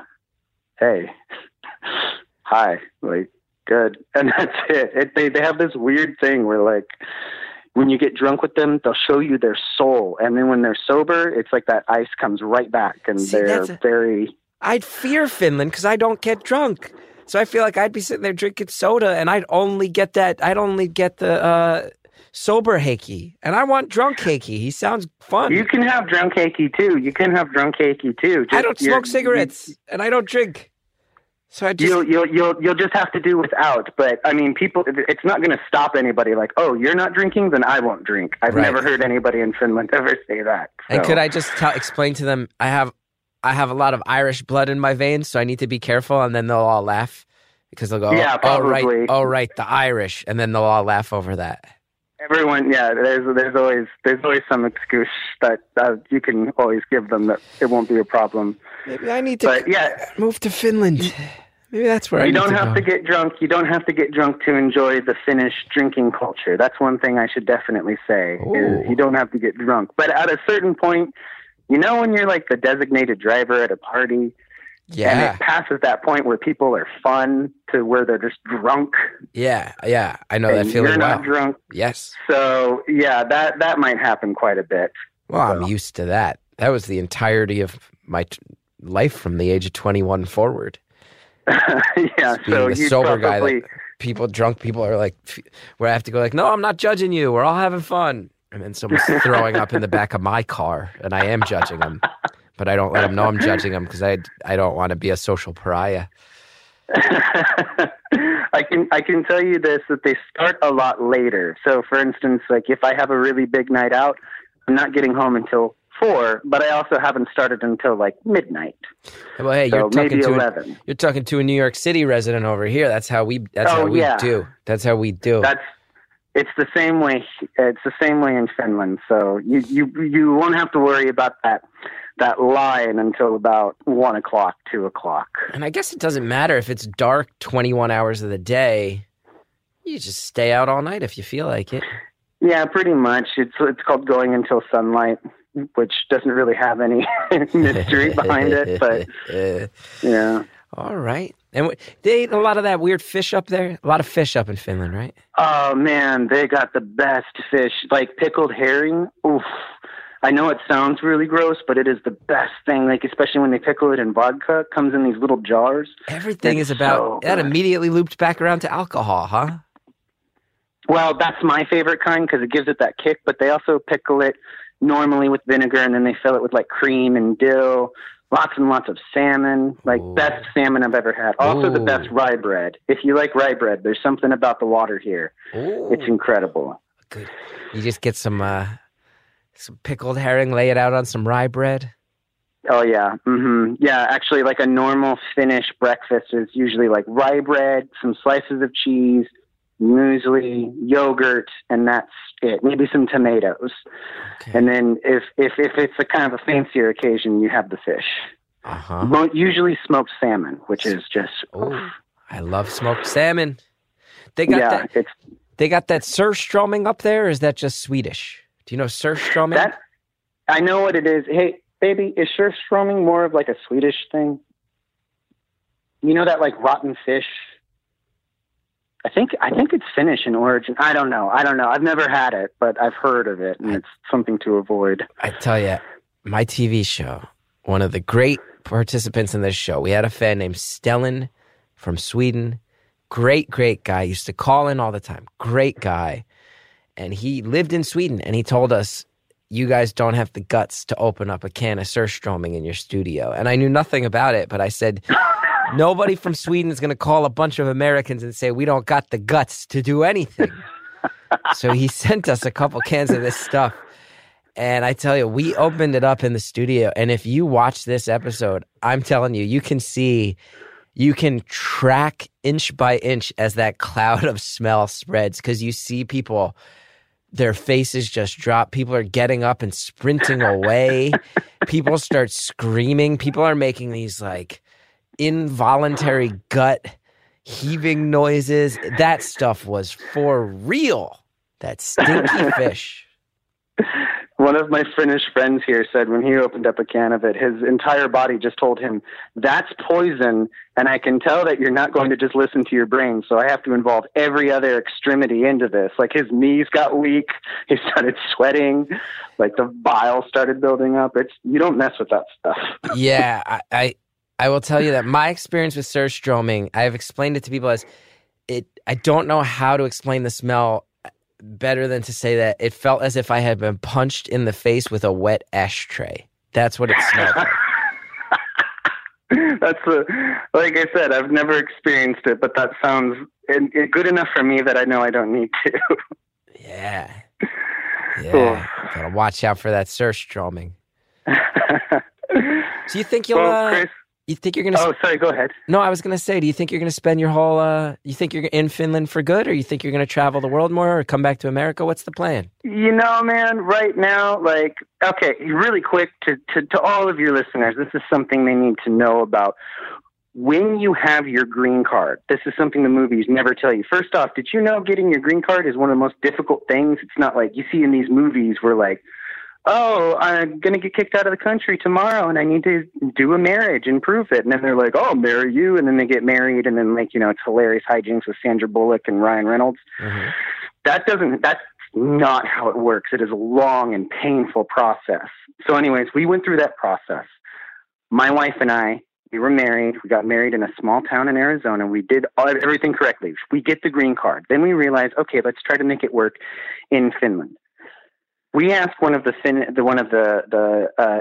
hey, hi, like good." And that's it. it they they have this weird thing where like when you get drunk with them, they'll show you their soul, and then when they're sober, it's like that ice comes right back, and See, they're a- very I'd fear Finland because I don't get drunk. So I feel like I'd be sitting there drinking soda and I'd only get that, I'd only get the uh, sober Heikki. And I want drunk Heikki. He sounds fun. You can have drunk Heikki too. You can have drunk Heikki too. I don't smoke cigarettes and I don't drink. So I just, You'll you'll you'll you'll just have to do without. But I mean, people, it's not going to stop anybody. Like, oh, you're not drinking, then I won't drink. I've Right. never heard anybody in Finland ever say that. and could I just tell, explain to them, I have, I have a lot of Irish blood in my veins, so I need to be careful. And then they'll all laugh because they'll go, Yeah, oh, right, probably. oh, right, the Irish. And then they'll all laugh over that. Everyone, yeah. There's there's always there's always some excuse that uh, you can always give them that it won't be a problem. Maybe I need to But yeah, move to Finland. Maybe that's where I need to go. you don't to have go. to get drunk. You don't have to get drunk to enjoy the Finnish drinking culture. That's one thing I should definitely say. Ooh. Is you don't have to get drunk, but at a certain point, you know, when you're like the designated driver at a party, yeah. and it passes that point where people are fun to where they're just drunk. yeah, yeah. I know that feeling you're well. not drunk. Yes. So yeah, that that might happen quite a bit. Well, I'm used to that. That was the entirety of my t- life from the age of 21 forward. yeah, Being so the sober guy probably that people, drunk people are like, where I have to go like, no, I'm not judging you. We're all having fun. And then someone's throwing up in the back of my car, and I am judging them, but I don't let them know I'm judging them because I I don't want to be a social pariah. I can I can tell you this that they start a lot later. So for instance, like if I have a really big night out, I'm not getting home until four, but I also haven't started until like midnight. Well, hey, So you're talking maybe to a, you're talking to a New York City resident over here. That's how we. That's Oh, how we yeah. do. That's how we do. That's it's the same way. It's the same way in Finland. So you you you won't have to worry about that that line until about one o'clock, two o'clock. And I guess it doesn't matter if it's dark 21 hours of the day. You just stay out all night if you feel like it. Yeah, pretty much. It's it's called going until sunlight, which doesn't really have any mystery behind it. But yeah. All right. And w- they eat a lot of that weird fish up there. A lot of fish up in Finland, right? Oh man, they got the best fish. Like pickled herring. Oof. I know it sounds really gross, but it is the best thing. Like especially when they pickle it in vodka, it comes in these little jars. Everything It's is about so that. Immediately looped back around to alcohol, huh? Well, that's my favorite kind because it gives it that kick. But they also pickle it normally with vinegar, and then they fill it with like cream and dill. Lots and lots of salmon, like Ooh. best salmon I've ever had. Also, the best rye bread. If you like rye bread, there's something about the water here. Ooh, It's incredible. good. You just get some uh, some pickled herring, lay it out on some rye bread. Oh yeah, hmm yeah. Actually, like a normal Finnish breakfast is usually like rye bread, some slices of cheese, muesli, yogurt, and that's it. Maybe some tomatoes, Okay. and then if if if it's a kind of a fancier occasion, you have the fish. Uh huh. Mo- Usually smoked salmon, which is just Oh, I love smoked salmon. They got yeah. that. It's They got that surströmming up there. Or is that just Swedish? Do you know surströmming? that. I know what it is. Hey, baby, is surströmming more of like a Swedish thing? You know that like rotten fish. I think I think it's Finnish in origin. I don't know. I don't know. I've never had it, but I've heard of it, and it's something to avoid. I tell you, my TV show. One of the great participants in this show. We had a fan named Stellan from Sweden. Great, great guy. Used to call in all the time. Great guy. and he lived in Sweden, and he told us, "You guys don't have the guts to open up a can of Surströmming in your studio." And I knew nothing about it, but I said. Nobody from Sweden is going to call a bunch of Americans and say we don't got the guts to do anything. so he sent us a couple cans of this stuff. And I tell you, we opened it up in the studio. And if you watch this episode, I'm telling you, you can see, you can track inch by inch as that cloud of smell spreads because you see people, their faces just drop. People are getting up and sprinting away. people start screaming. People are making these like involuntary gut heaving noises. That stuff was for real. That stinky fish. One of my Finnish friends here said when he opened up a can of it, his entire body just told him, That's poison, and I can tell that you're not going to just listen to your brain, so I have to involve every other extremity into this. Like his knees got weak, he started sweating, like the bile started building up. It's you don't mess with that stuff. yeah, I, I I will tell you that my experience with surströmming, I've explained it to people as it. I don't know how to explain the smell better than to say that it felt as if I had been punched in the face with a wet ashtray. That's what it smelled like. That's a, like I said, I've never experienced it, but that sounds it, it good enough for me that I know I don't need to. yeah, yeah. Gotta watch out for that surströmming. Do you think you'll? well, uh, Chris, you think you're gonna? oh, sorry. Go ahead. No, I was gonna say. Do you think you're gonna spend your whole? uh You think you're in Finland for good, or you think you're gonna travel the world more, or come back to America? What's the plan? You know, man, right now, like, okay, really quick to, to, to all of your listeners, this is something they need to know about. When you have your green card, this is something the movies never tell you. First off, did you know getting your green card is one of the most difficult things? It's not like you see in these movies where, like, oh, I'm going to get kicked out of the country tomorrow and I need to do a marriage and prove it. And then they're like, oh, I'll marry you. And then they get married and then, like, you know, it's hilarious hijinks with Sandra Bullock and Ryan Reynolds. Mm-hmm. That doesn't, that's not how it works. It is a long and painful process. So, anyways, we went through that process. My wife and I, we were married. We got married in a small town in Arizona. We did everything correctly. We get the green card. Then we realized, okay, let's try to make it work in Finland we asked one of the fin the one of the the uh,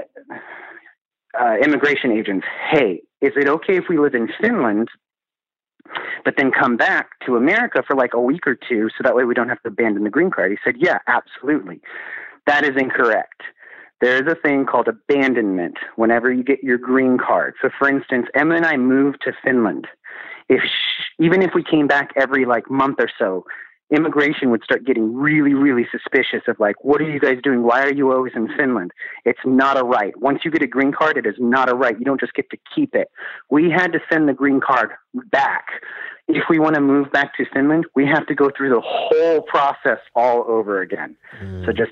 uh, immigration agents, "Hey, is it okay if we live in Finland, but then come back to America for like a week or two, so that way we don't have to abandon the green card?" He said, "Yeah, absolutely. That is incorrect." There is a thing called abandonment whenever you get your green card. So, for instance, Emma and I moved to Finland. If sh- even if we came back every like month or so, immigration would start getting really, really suspicious of like, what are you guys doing? Why are you always in Finland? It's not a right. Once you get a green card, it is not a right. You don't just get to keep it. We had to send the green card back. If we want to move back to Finland, we have to go through the whole process all over again. Hmm. So just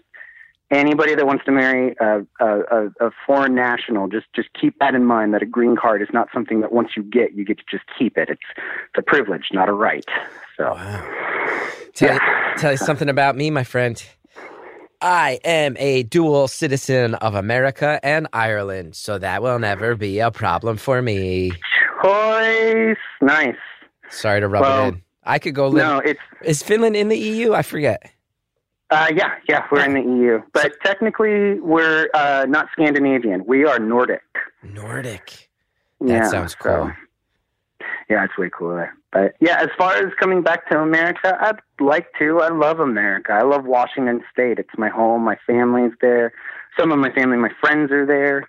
anybody that wants to marry a, a, a, foreign national, just just keep that in mind. That a green card is not something that once you get, you get to just keep it. It's it's a privilege, not a right. So. Tell, Yeah. you, tell you something about me, my friend. I am a dual citizen of America and Ireland, so that will never be a problem for me. Choice. Nice. Sorry to rub Well, it in. I could go live. No, it's Is Finland in the EU? I forget. uh, yeah, yeah. We're in the EU, but technically we're uh, not Scandinavian. We are Nordic. Nordic. That yeah, sounds so- cool. Yeah, it's way cooler. But yeah, as far as coming back to America, I'd like to. I love America. I love Washington State. It's my home. My family's there. Some of my family, my friends are there.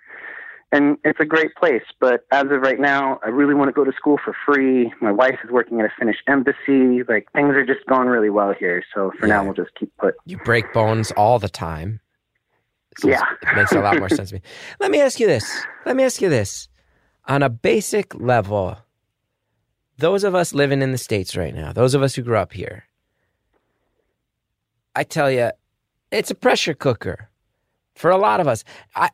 And it's a great place. But as of right now, I really want to go to school for free. My wife is working at a Finnish embassy. Like things are just going really well here. So for now, we'll just keep put. You break bones all the time. So Yeah. It makes a lot more sense to me. Let me ask you this. Let me ask you this. On a basic level, those of us living in the States right now, those of us who grew up here, I tell you, it's a pressure cooker for a lot of us. I,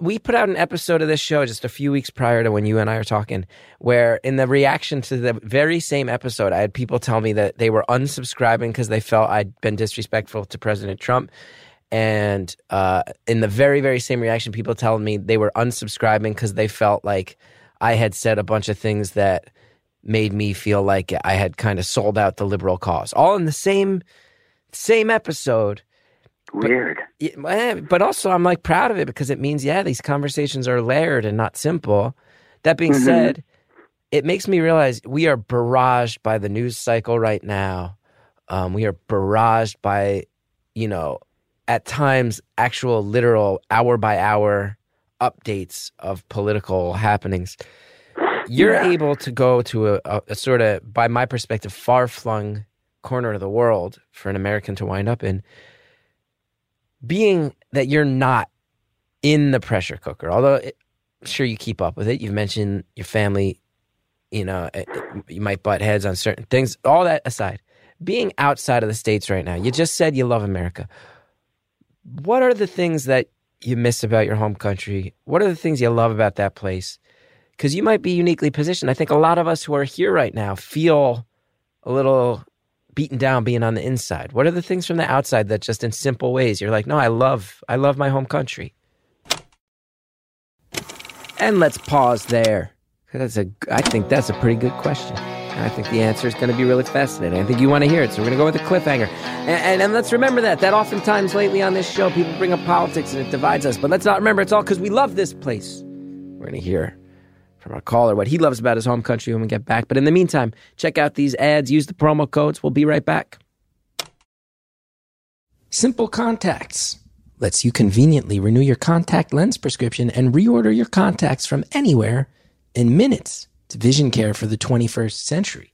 we put out an episode of this show just a few weeks prior to when you and I are talking, where in the reaction to the very same episode, I had people tell me that they were unsubscribing because they felt I'd been disrespectful to President Trump. And uh, in the very, very same reaction, people telling me they were unsubscribing because they felt like I had said a bunch of things that made me feel like I had kind of sold out the liberal cause. All in the same Same episode. Weird. Yeah, eh, But also, I'm like proud of it because it means, yeah, these conversations are layered and not simple. That being Mhm. said, it makes me realize we are barraged by the news cycle right now. Um, we are barraged by, you know, at times actual literal hour by hour updates of political happenings. You're Yeah. able to go to a, a, a sort of, by my perspective, far flung corner of the world for an American to wind up in being that you're not in the pressure cooker, although it, sure you keep up with it. You've mentioned your family, you know, it- it- you might butt heads on certain things. All that aside, being outside of the states right now, you just said you love America. What are the things that you miss about your home country? What are the things you love about that place? Because you might be uniquely positioned. I think a lot of us who are here right now feel a little beaten down being on the inside? What are the things from the outside that just in simple ways you're like, no, I love, I love my home country. And let's pause there. That's a, I think that's a pretty good question. I think the answer is going to be really fascinating. I think you want to hear it, so we're going to go with a cliffhanger. And, and, and let's remember that. That oftentimes lately on this show, people bring up politics and it divides us. But let's not remember it's all because we love this place. We're going to hear from our caller what he loves about his home country when we get back. But in the meantime, check out these ads, use the promo codes. We'll be right back. Simple Contacts lets you conveniently renew your contact lens prescription and reorder your contacts from anywhere in minutes. It's vision care for the 21st century.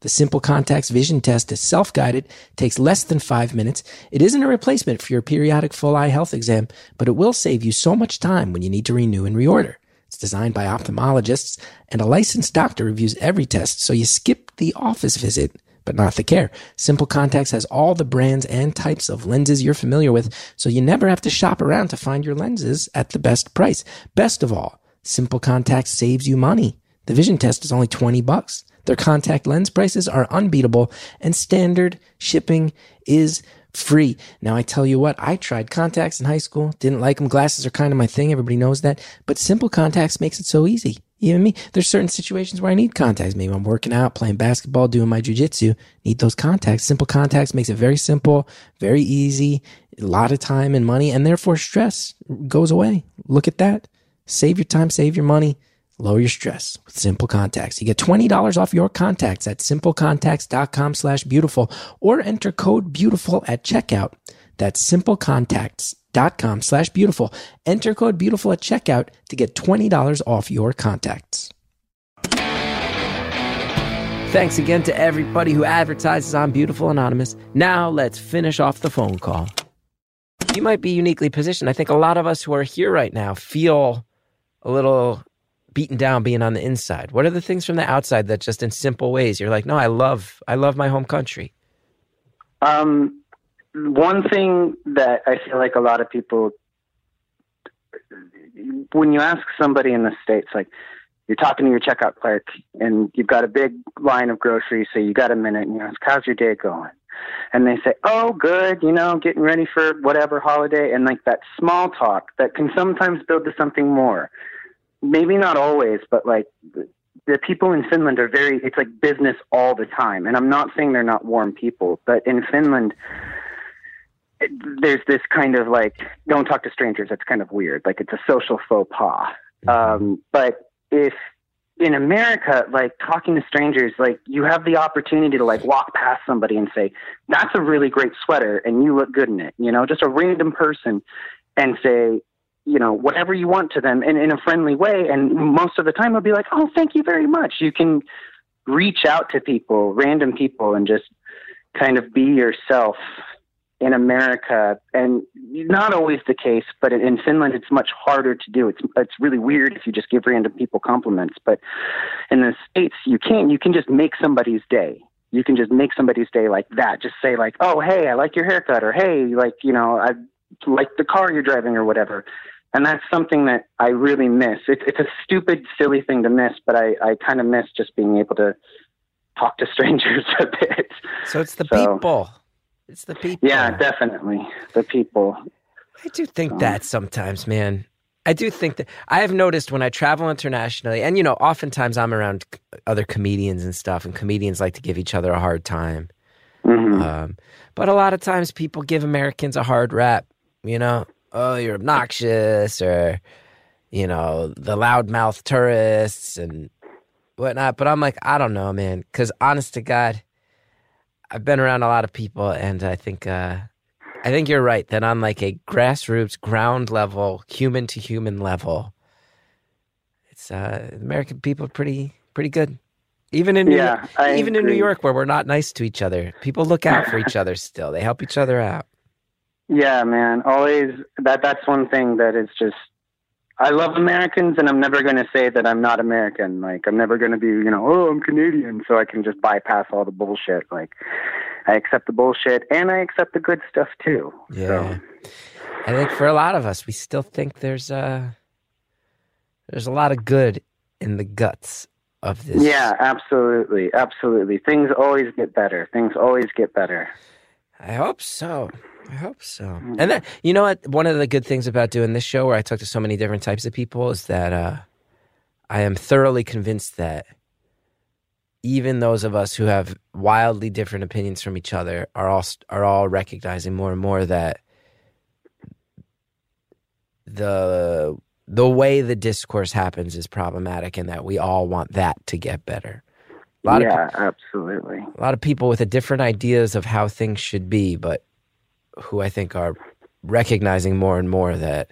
The Simple Contacts vision test is self guided, takes less than five minutes. It isn't a replacement for your periodic full eye health exam, but it will save you so much time when you need to renew and reorder. It's designed by ophthalmologists, and a licensed doctor reviews every test, so you skip the office visit, but not the care. Simple Contacts has all the brands and types of lenses you're familiar with, so you never have to shop around to find your lenses at the best price. Best of all, Simple Contacts saves you money. The vision test is only 20 bucks. Their contact lens prices are unbeatable and standard shipping is free. Now I tell you what, I tried contacts in high school, didn't like them. Glasses are kind of my thing. Everybody knows that, but simple contacts makes it so easy. Even me, there's certain situations where I need contacts. Maybe I'm working out, playing basketball, doing my jujitsu, need those contacts. Simple contacts makes it very simple, very easy, a lot of time and money, and therefore stress goes away. Look at that. Save your time, save your money. Lower your stress with Simple Contacts. You get $20 off your contacts at simplecontacts.com slash beautiful or enter code beautiful at checkout. That's simplecontacts.com slash beautiful. Enter code beautiful at checkout to get $20 off your contacts. Thanks again to everybody who advertises on Beautiful Anonymous. Now let's finish off the phone call. You might be uniquely positioned. I think a lot of us who are here right now feel a little beaten down being on the inside. What are the things from the outside that just in simple ways you're like, no, I love, I love my home country. Um, one thing that I feel like a lot of people, when you ask somebody in the States, like you're talking to your checkout clerk and you've got a big line of groceries, so you got a minute and you ask, how's your day going? And they say, oh, good, you know, getting ready for whatever holiday. And like that small talk that can sometimes build to something more. Maybe not always, but like the people in Finland are very, it's like business all the time. And I'm not saying they're not warm people, but in Finland, there's this kind of like, don't talk to strangers. That's kind of weird. Like it's a social faux pas. Um, but if in America, like talking to strangers, like you have the opportunity to like walk past somebody and say, that's a really great sweater and you look good in it, you know, just a random person and say, you know, whatever you want to them in, in a friendly way. And most of the time, they'll be like, oh, thank you very much. You can reach out to people, random people, and just kind of be yourself in America. And not always the case, but in Finland, it's much harder to do. It's, it's really weird if you just give random people compliments. But in the States, you can. You can just make somebody's day. You can just make somebody's day like that. Just say like, oh, hey, I like your haircut, or hey, like, you know, I like the car you're driving or whatever and that's something that I really miss. It's it's a stupid, silly thing to miss, but I I kind of miss just being able to talk to strangers a bit. So it's the So- people. It's the people. Yeah, definitely the people. I do think that sometimes, man. I do think that I have noticed when I travel internationally, and you know, oftentimes I'm around other comedians and stuff, and comedians like to give each other a hard time. hmm Mhm. Um, but a lot of times people give Americans a hard rap, you know, oh, you're obnoxious or, you know, the loudmouth tourists and whatnot. But I'm like, I don't know, man. Because honest to God, I've been around a lot of people and I think, uh, I think you're right that on like a grassroots, ground level, human to human level, it's uh, American people are pretty pretty good. Even in Yeah, I even in New. York, where we're not nice to each other, people look out for each other. Still, they help each other out. Yeah, man. Always that that's one thing that is just I love Americans and I'm never going to say that I'm not American. Like I'm never going to be, you know, oh, I'm Canadian so I can just bypass all the bullshit. Like I accept the bullshit and I accept the good stuff too. Yeah, I think for a lot of us, we still think there's a there's a lot of good in the guts of this. Yeah, absolutely. Absolutely. Things always get better. Things always get better. I hope so. I hope so. And then, you know what? One of the good things about doing this show, where I talk to so many different types of people, is that uh, I am thoroughly convinced that even those of us who have wildly different opinions from each other are all are all recognizing more and more that the the way the discourse happens is problematic, and that we all want that to get better. A lot of yeah, absolutely. a lot of people with a different ideas of how things should be, but who I think are recognizing more and more that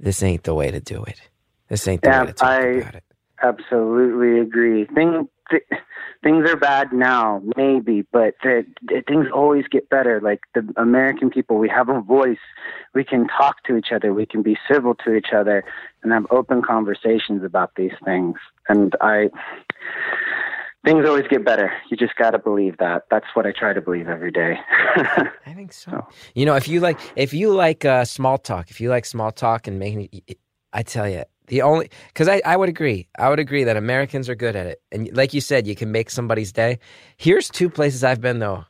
this ain't the way to do it. This ain't the Yeah, way to talk I- about it. Absolutely agree. Thing, th- things are bad now, maybe, but th- th- things always get better. Like the American people, we have a voice. We can talk to each other. We can be civil to each other and have open conversations about these things. And I, things always get better. You just got to believe that. That's what I try to believe every day. I think so. You know, if you like, if you like uh, small talk, if you like small talk and making, I tell you, the only because I, I would agree, I would agree that Americans are good at it, and like you said, you can make somebody's day. Here's two places I've been though.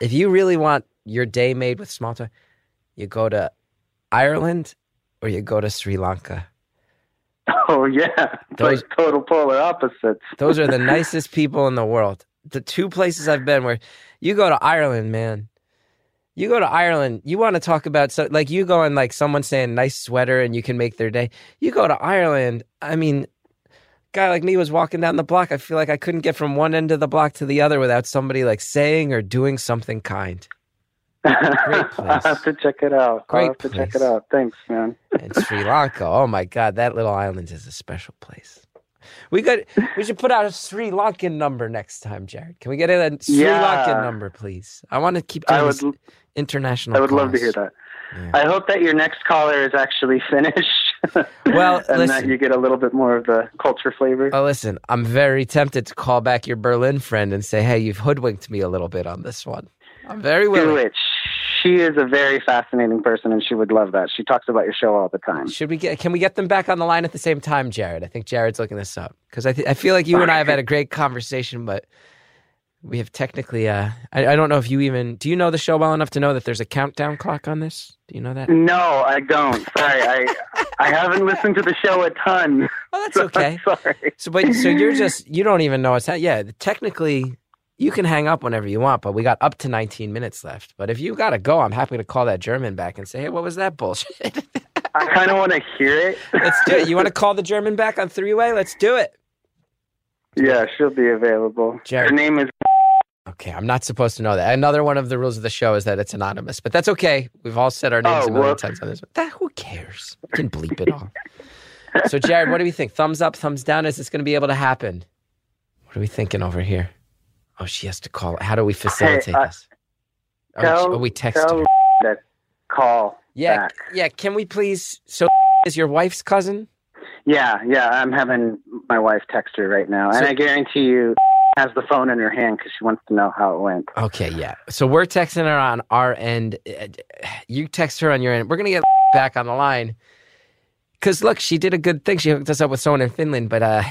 If you really want your day made with small talk, you go to Ireland or you go to Sri Lanka. oh yeah, Those- like total polar opposites. Those are the nicest people in the world. The two places I've been where you go to Ireland, man. You go to Ireland, you want to talk about so like you go and like someone saying nice sweater and you can make their day. You go to Ireland, I mean, guy like me was walking down the block. I feel like I couldn't get from one end of the block to the other without somebody like saying or doing something kind. I'll place. have to check it out. Great I'll have to check place. it out. Thanks, man. And Sri Lanka, oh my God, that little island is a special place. We got. We should put out a Sri Lankan number next time, Jared. Can we get a Sri Yeah. Lankan number, please? I want to keep doing I would, international. I would love to hear that. Yeah. I hope that your next caller is actually Finnish. Well, and listen. that you get a little bit more of the culture flavor. Oh, listen, I'm very tempted to call back your Berlin friend and say, "Hey, you've hoodwinked me a little bit on this one." I'm very Do willing. it. She is a very fascinating person, and she would love that. She talks about your show all the time. Should we get? Can we get them back on the line at the same time, Jared? I think Jared's looking this up because I, th- I feel like you and I have had a great conversation, but we have technically. Uh, I, I don't know if you even do. You know the show well enough to know that there's a countdown clock on this. Do you know that? No, I don't. Sorry, I I haven't listened to the show a ton. Oh, that's so okay. I'm sorry. So, but so you're just you don't even know what's that. Yeah, technically, you can hang up whenever you want, but we got up to 19 minutes left. But if you got to go, I'm happy to call that German back and say, hey, what was that bullshit? I kind of want to hear it. Let's do it. You want to call the German back on three way? Let's do it. yeah, she'll be available. Jared. Her name is. Okay, I'm not supposed to know that. Another one of the rules of the show is that it's anonymous, but that's okay. We've all said our names Oh, a million whoops. times on this. That, who cares? We can bleep it all. so, Jared, what do we think? Thumbs up, thumbs down? Is this going to be able to happen? What are we thinking over here? Oh, she has to call. How do we facilitate uh, this? Oh, tell- she- oh, we texted tell her. that call. Yeah, back. yeah. Can we please? So, is your wife's cousin? Yeah, yeah. I'm having my wife text her right now, and I guarantee you has the phone in her hand because she wants to know how it went. Okay, yeah. So we're texting her on our end. Uh, You text her on your end. We're gonna get back on the line because look, she did a good thing. She hooked us up with someone in Finland, but uh,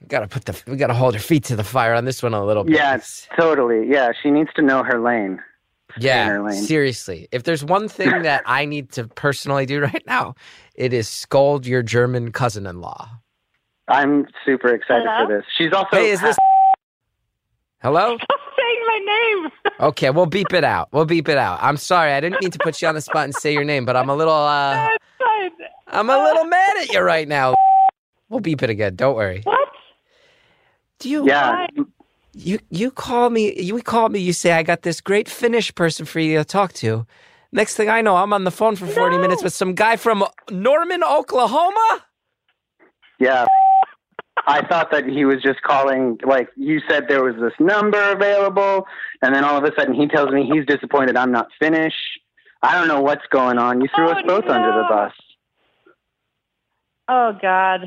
we gotta put the we gotta hold her feet to the fire on this one a little bit. Yeah, totally. Yeah, she needs to know her lane. yeah. her lane. Seriously, if there's one thing that I need to personally do right now, it is scold your German cousin-in-law. I'm super excited Hello? for this. She's also Hey, is this? Hello? Stop saying my name. Okay, we'll beep it out. We'll beep it out. I'm sorry. I didn't mean to put you on the spot and say your name, but I'm a little uh That's fine. I'm a little mad at you right now. We'll beep it again. Don't worry. What? Do you Yeah. you you call me you call me you say I got this great Finnish person for you to talk to. Next thing I know, I'm on the phone for 40 No. minutes with some guy from Norman, Oklahoma. Yeah. I thought that he was just calling, like you said, there was this number available, and then all of a sudden he tells me he's disappointed I'm not Finnish. I don't know what's going on. You threw Oh, us both under the bus. Oh God.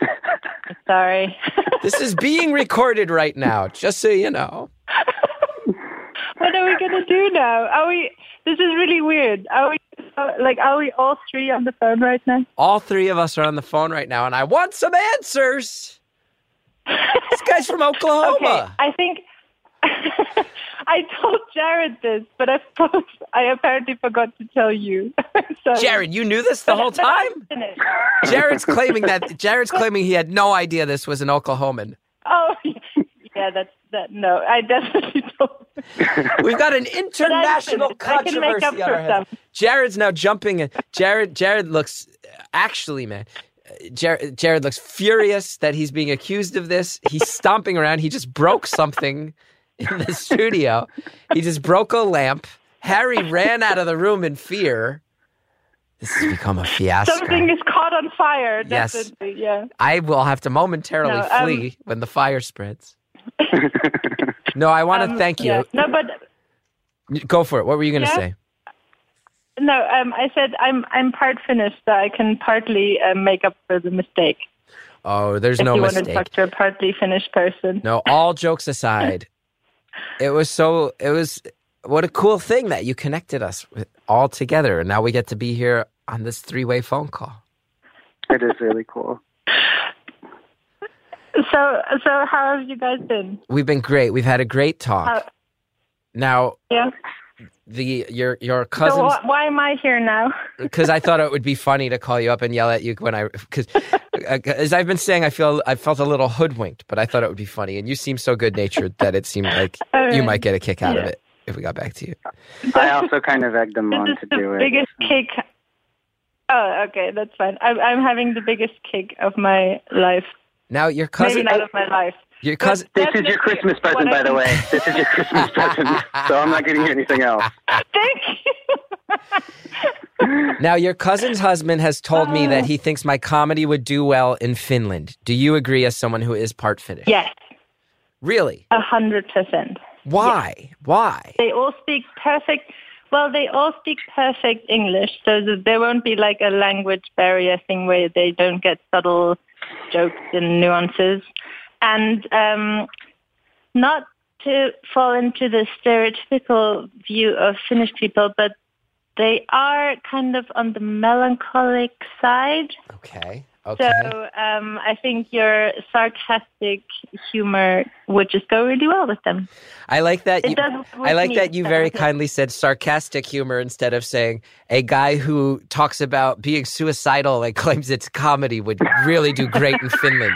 Sorry. This is being recorded right now, just so you know. what are we gonna do now? Are we? This is really weird. Are we? uh, Like, are we all three on the phone right now? All three of us are on the phone right now, and I want some answers. This guy's from Oklahoma. Okay, Oklahoma. I think I told Jared this, but I suppose I apparently forgot to tell you. so, Jared, you knew this the whole time? Jared's claiming that Jared's claiming he had no idea this was an Oklahoman. Oh, yeah, that's that. No, I definitely don't. We've got an international finished. I can make controversy on for our hands. Jared's now jumping. in. Jared Jared looks actually, man. Jared, Jared looks furious that he's being accused of this. He's stomping around. He just broke something in the studio. He just broke a lamp. Harry ran out of the room in fear. This has become a fiasco. Something is caught on fire. Yes. Yeah. I will have to momentarily No, um, flee when the fire spreads. no, I want to Um, thank you. yeah. No, but Go for it. What were you going to Yeah? say? no. Um, I said I'm I'm part Finnish, so I can partly um, make up for the mistake. Oh, there's if no you want to talk to a partly Finnish person. No, all jokes aside, it was so. It was what a cool thing that you connected us with all together, and now we get to be here on this three-way phone call. It is really cool. So so how have you guys been? We've been great. We've had a great talk. How- now, Yeah. the your your So wh- why am I here now? because I thought it would be funny to call you up and yell at you when I, because Uh, as I've been saying, I feel I felt a little hoodwinked, but I thought it would be funny, and you seem so good-natured that it seemed like All you might get a kick out of it if we got back to you. I also kind of egged them on to the do it. biggest kick. Oh, okay, that's fine. I'm I'm having the biggest kick of my life. Now your Maybe cousin, not of my life. Your cousin, This is your Christmas what present, I by the way. This is your Christmas present, so I'm not getting you anything else. Thank you. Now, your cousin's husband has told me that uh. he thinks my comedy would do well in Finland. Do you agree as someone who is part Finnish? yes, Really? a hundred percent. Why? Why? They all speak perfect. Well, they all speak perfect English, so there won't be like a language barrier thing where they don't get subtle jokes and nuances. And um, not to fall into the stereotypical view of Finnish people, but they are kind of on the melancholic side. Okay. Okay. So um, I think your sarcastic humor would just go really well with them. I like that. It You, does I like me, that you so, very okay. kindly said sarcastic humor instead of saying a guy who talks about being suicidal and claims it's comedy would really do great in Finland.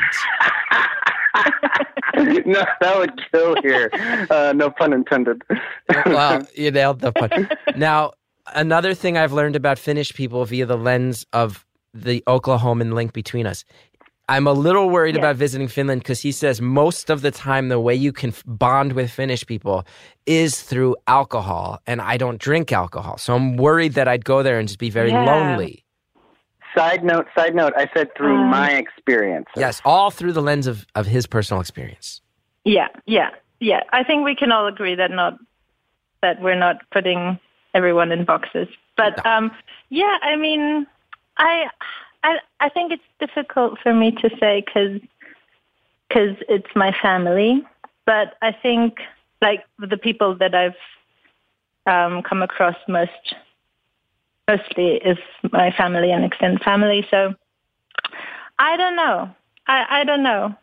no, that would kill here. Uh, no pun intended. well, you nailed the pun. Now, another thing I've learned about Finnish people via the lens of the Oklahoman link between us. I'm a little worried Yeah. about visiting Finland because he says most of the time the way you can f- bond with Finnish people is through alcohol, and I don't drink alcohol, so I'm worried that I'd go there and just be very Yeah. lonely. side note, side note. I said through Um, my experience. Yes, all through the lens of, of his personal experience. Yeah, yeah, yeah. I think we can all agree that not that we're not putting everyone in boxes. But um, yeah, I mean, I I I think it's difficult for me to say because because it's my family. But I think like the people that I've um, come across most mostly is my family and extended family. So I don't know. I, I don't know.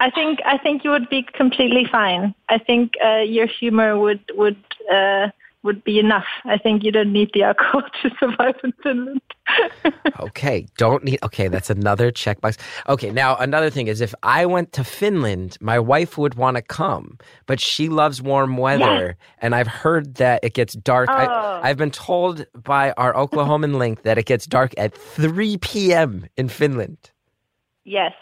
I think I think you would be completely fine. I think uh, your humor would would uh, would be enough. I think you don't need the alcohol to survive in Finland. Okay, don't need. Okay, that's another checkbox. Okay, now another thing is if I went to Finland, my wife would want to come, but she loves warm weather, and I've heard that it gets dark. Oh. I, I've been told by our Oklahoman link that it gets dark at 3 p.m. in Finland. yes.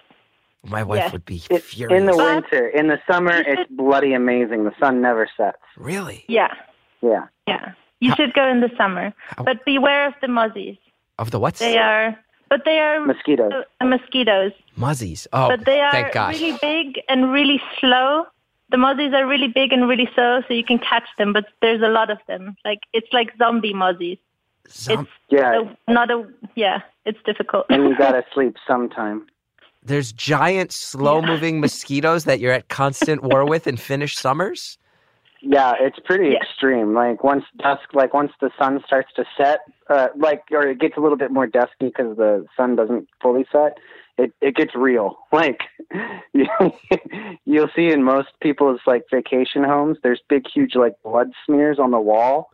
My wife Yes. would be It, furious. in the But- winter, in the summer, it's bloody amazing. The sun never sets. really? Yeah. Yeah. Yeah. You should go in the summer, How- but beware of the mozzies. Of the what? They are, but they are Mosquitoes. uh, mosquitoes. Muzzies. Oh, but they are thank gosh. really big and really slow. The mozzies are really big and really slow, so you can catch them. But there's a lot of them. Like it's like zombie mozzies. Zom- It's Yeah. a, not a yeah. It's difficult. and you gotta sleep sometime. There's giant, slow-moving mosquitoes that you're at constant war with in Finnish summers. Yeah, it's pretty Yeah. extreme. Like once dusk, like once the sun starts to set, uh, like or it gets a little bit more dusky because the sun doesn't fully set. It it gets real. Like you, you'll see in most people's like vacation homes, there's big, huge like blood smears on the wall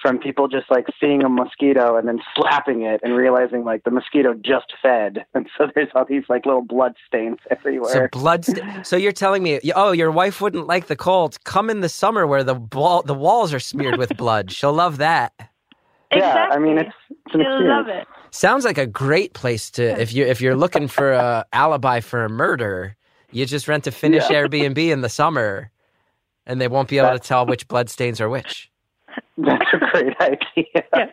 from people just like seeing a mosquito and then slapping it and realizing like the mosquito just fed, and so there's all these like little blood stains everywhere. So blood. St- so you're telling me, oh, your wife wouldn't like the cold. Come in the summer where the wall, the walls are smeared with blood. She'll love that. Yeah, I mean it's it's an You'll love it. Sounds like a great place to if you if you're looking for a alibi for a murder. You just rent a Finnish Yeah. Airbnb in the summer, and they won't be able to tell which bloodstains are which. That's a great idea. Yeah.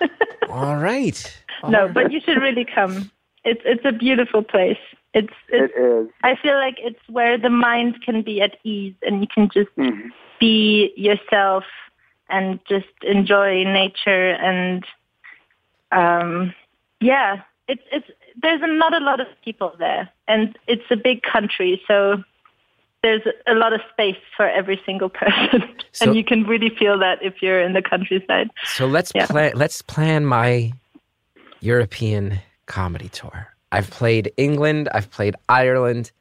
All right. No, but you should really come. It's it's a beautiful place. It's it's. It is. I feel like it's where the mind can be at ease and you can just Mhm. be yourself and just enjoy nature and um yeah it's it's there's not a lot of people there and it's a big country so there's a lot of space for every single person So- and you can really feel that if you're in the countryside So let's Yeah. plan. Let's plan my European comedy tour. I've played England. I've played Ireland.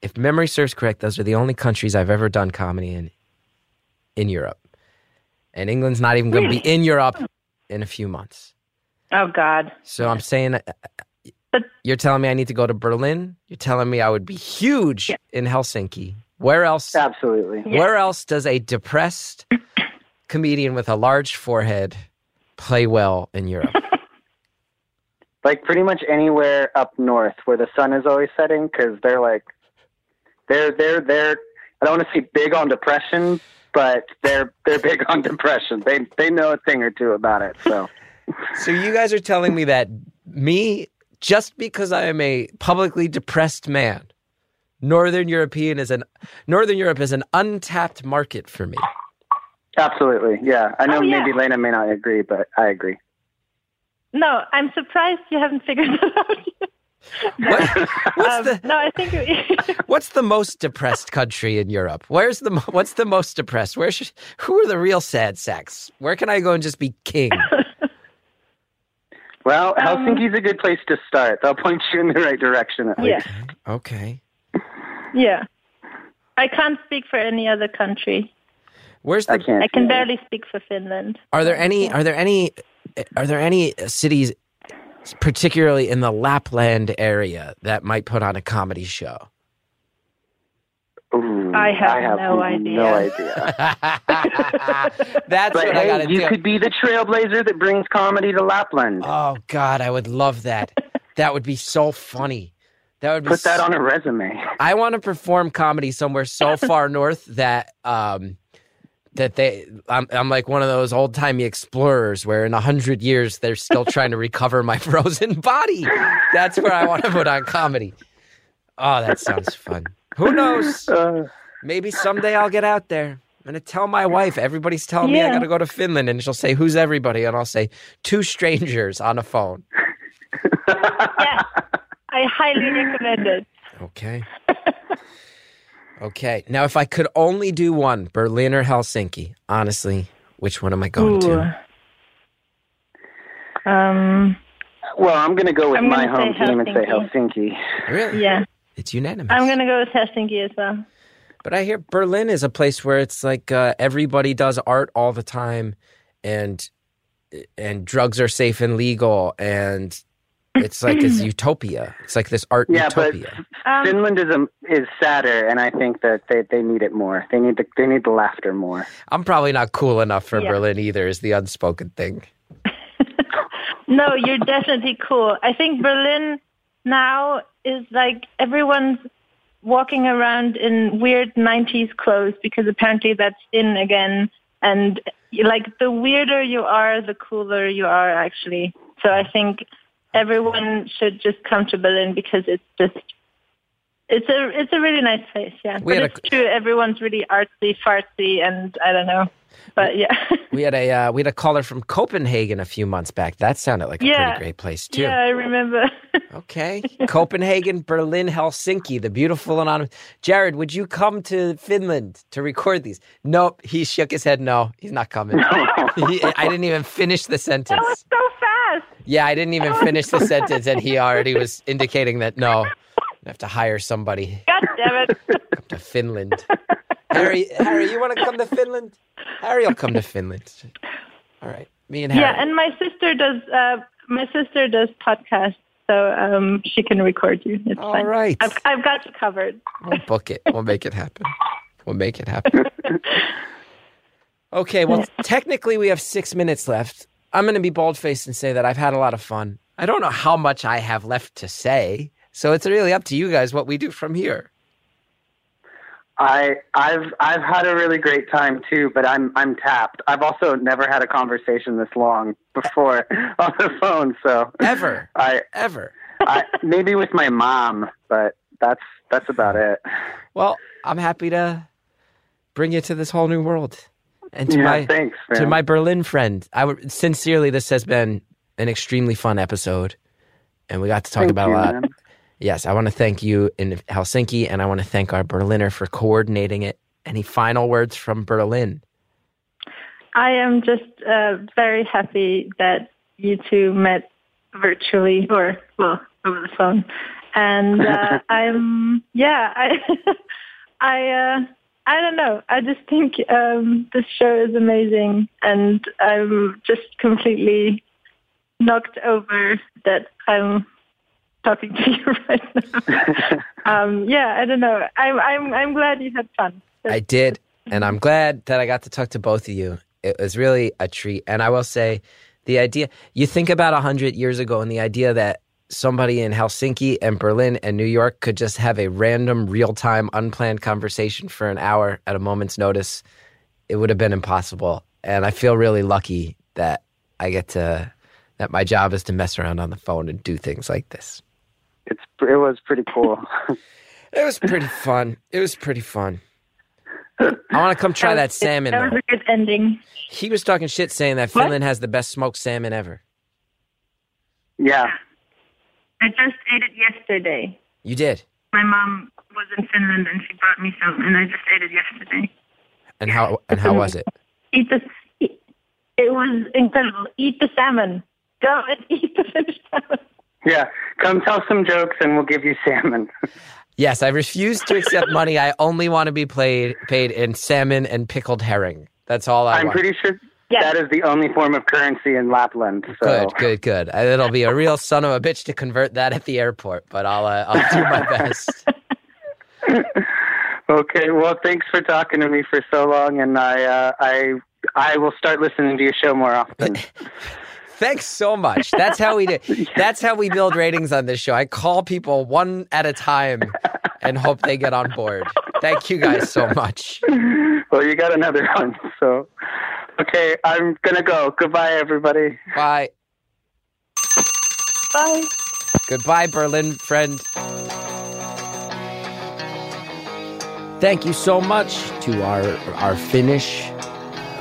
If memory serves correct, those are the only countries I've ever done comedy in in Europe. And England's not even going to be in Europe in a few months. oh god So I'm saying, uh, But- you're telling me I need to go to Berlin. You're telling me I would be huge Yeah. in Helsinki. Where else? Absolutely. Yeah. Where else does a depressed comedian with a large forehead play well in Europe? Like pretty much anywhere up north where the sun is always setting because they're like, they're they're they're. I don't want to say big on depression, but they're they're big on depression. They they know a thing or two about it. So So you guys are telling me that me, just because I am a publicly depressed man, Northern European is an Northern Europe is an untapped market for me. absolutely, yeah. I know Oh, yeah. maybe Lena may not agree, but I agree. no i'm surprised you haven't figured that out yet. What, what's Um, the no i think what's the most depressed country in Europe? Where's the what's the most depressed? Where should, who are the real sad sacks? Where can I go and just be king? Well, Um, Helsinki's a good place to start. They'll point you in the right direction at least. Okay. yeah i can't speak for any other country Where's I the can't. I can see that. barely speak for Finland. Are there any? Are there any? Are there any cities, particularly in the Lapland area, that might put on a comedy show? Ooh, I have I have no idea. No idea. That's But what I gotta you do. could be the trailblazer that brings comedy to Lapland. Oh God, I would love that. that would be so funny. That would be Put that so- on a resume. I want to perform comedy somewhere so far north that um that they I'm I'm like one of those old timey explorers where in a hundred years they're still trying to recover my frozen body. That's where I want to put on comedy. Oh, that sounds fun. Who knows? Uh, Maybe someday I'll get out there. I'm gonna tell my wife. Everybody's telling me I gotta go to Finland, and she'll say, "Who's everybody?" And I'll say, two strangers on a phone." Yeah, I highly recommend it. Okay. okay. Now, if I could only do one, Berlin or Helsinki, honestly, which one am I going to? Um, well, I'm going to go with I'm my home say team and say Helsinki. Really? yeah, It's unanimous. I'm gonna go with Helsinki as well. But I hear Berlin is a place where it's like uh, everybody does art all the time, and and drugs are safe and legal, and it's like it's utopia. It's like this art Yeah, but utopia. Um, Finland is a, is sadder, and I think that they, they need it more. They need the they need the laughter more. I'm probably not cool enough for Yeah. Berlin either. Is the unspoken thing. no, you're definitely cool. I think Berlin now is like everyone's walking around in weird 90s clothes because apparently that's in again. And like the weirder you are, the cooler you are actually. So I think everyone should just come to Berlin because it's just it's a it's a really nice place, yeah. We but had a- it's true, everyone's really artsy, fartsy, and I don't know, but yeah, We had a uh, we had a caller from Copenhagen a few months back. That sounded like a Yeah. pretty great place too. yeah, I remember. Okay. Copenhagen, Berlin, Helsinki, the beautiful anonymous. Jared, would you come to Finland to record these? Nope. He shook his head. No, he's not coming. He- I didn't even finish the sentence. that was so fast. Yeah, I didn't even finish the sentence, and he already was indicating that no, I have to hire somebody God damn it. come to Finland. Harry, Harry, you want to come to Finland? Harry will come to Finland. All right, me and Harry. Yeah, and my sister does. Uh, my sister does podcasts, so um, she can record you. It's All fine. right. I've, I've got you covered. We'll book it. We'll make it happen. We'll make it happen. Okay, well, technically we have six minutes left. I'm going to be bald faced and say that I've had a lot of fun. I don't know how much I have left to say, so it's really up to you guys what we do from here. I I've I've had a really great time too, but I'm I'm tapped. I've also never had a conversation this long before on the phone, so Ever, I, ever. I maybe with my mom, but that's that's about it. Well, I'm happy to bring you to this whole new world. And to Yeah, my thanks, to my Berlin friend, I would sincerely this has been an extremely fun episode and we got to talk Thank about you, a lot. man. Yes, I want to thank you in Helsinki, and I want to thank our Berliner for coordinating it. Any final words from Berlin? I am just uh, very happy that you two met virtually or well over the phone, and uh, I'm yeah I I uh, I don't know I just think um, this show is amazing, and I'm just completely knocked over that I'm talking to you right now. um, yeah, I don't know. I'm I'm I'm glad you had fun. I did, and I'm glad that I got to talk to both of you. It was really a treat. And I will say, the idea you think about 100 years ago, and the idea that somebody in Helsinki and Berlin and New York could just have a random, real time, unplanned conversation for an hour at a moment's notice, it would have been impossible. And I feel really lucky that I get to, that my job is to mess around on the phone and do things like this. It's it was pretty cool. It was pretty fun. It was pretty fun. I want to come try that salmon. That though. was a good ending. He was talking shit saying that What? Finland has the best smoked salmon ever. yeah. I just ate it yesterday. You did. My mom was in Finland and she brought me some, and I just ate it yesterday. And how and how was it? Eat the. It was incredible. Eat the salmon. Go and eat the Finnish salmon. Yeah. Come tell some jokes and we'll give you salmon. Yes, I refuse to accept money. I only want to be paid paid in salmon and pickled herring. That's all I I'm want. pretty sure Yeah. that is the only form of currency in Lapland. So Good, good, good. Uh, It'll be a real son of a bitch to convert that at the airport, but I'll uh, I'll do my best. Okay, well, thanks for talking to me for so long, and I, uh, I, I will start listening to your show more often. Thanks so much. That's how we do. That's how we build ratings on this show. I call people one at a time and hope they get on board. Thank you guys so much. well, you got another one, so okay, I'm gonna go. Goodbye, everybody. Bye. Bye. Goodbye, Berlin friend. Thank you so much to our our Finnish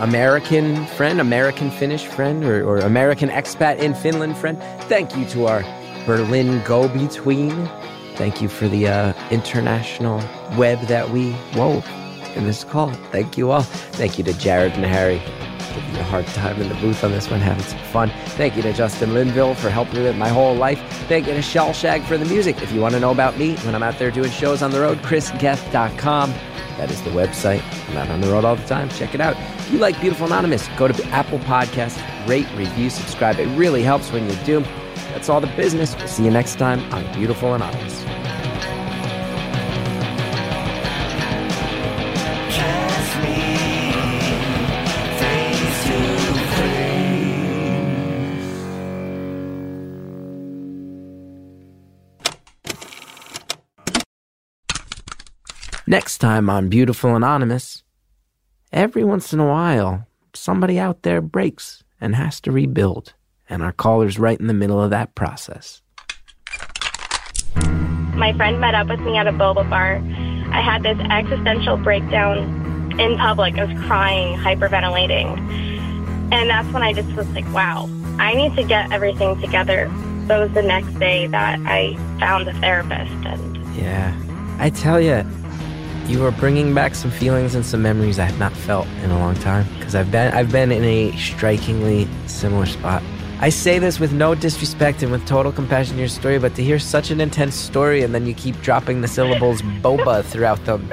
American friend, American Finnish friend, or, or American expat in Finland friend. Thank you to our Berlin go between. Thank you for the uh, international web that we wove in this call. Thank you all. Thank you to Jared and Harry. Giving me a hard time in the booth on this one, having some fun. Thank you to Justin Linville for helping me with my whole life. Thank you to Shellshag for the music. If you want to know about me when I'm out there doing shows on the road, chrisgeth.com. That is the website. I'm out on the road all the time. Check it out. If you like Beautiful Anonymous, go to Apple Podcasts, rate, review, subscribe. It really helps when you do. That's all the business. We'll see you next time on Beautiful Anonymous. Next time on Beautiful Anonymous, every once in a while, somebody out there breaks and has to rebuild, and our caller's right in the middle of that process. my friend met up with me at a boba bar. I had this existential breakdown in public. I was crying, hyperventilating. And that's when I just was like, wow, I need to get everything together. So it was the next day that I found a therapist. And Yeah, I tell you, you are bringing back some feelings and some memories I have not felt in a long time because I've been I've been in a strikingly similar spot. I say this with no disrespect and with total compassion to your story, but to hear such an intense story and then you keep dropping the syllables boba throughout them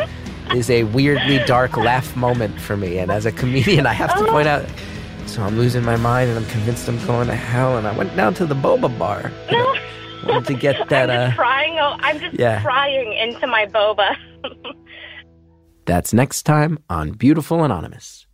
is a weirdly dark laugh moment for me. And as a comedian, I have to point out. So I'm losing my mind and I'm convinced I'm going to hell. And I went down to the boba bar. no, Wanted to get that. I'm Uh, just crying. Oh, I'm just yeah. crying into my boba. that's next time on Beautiful Anonymous.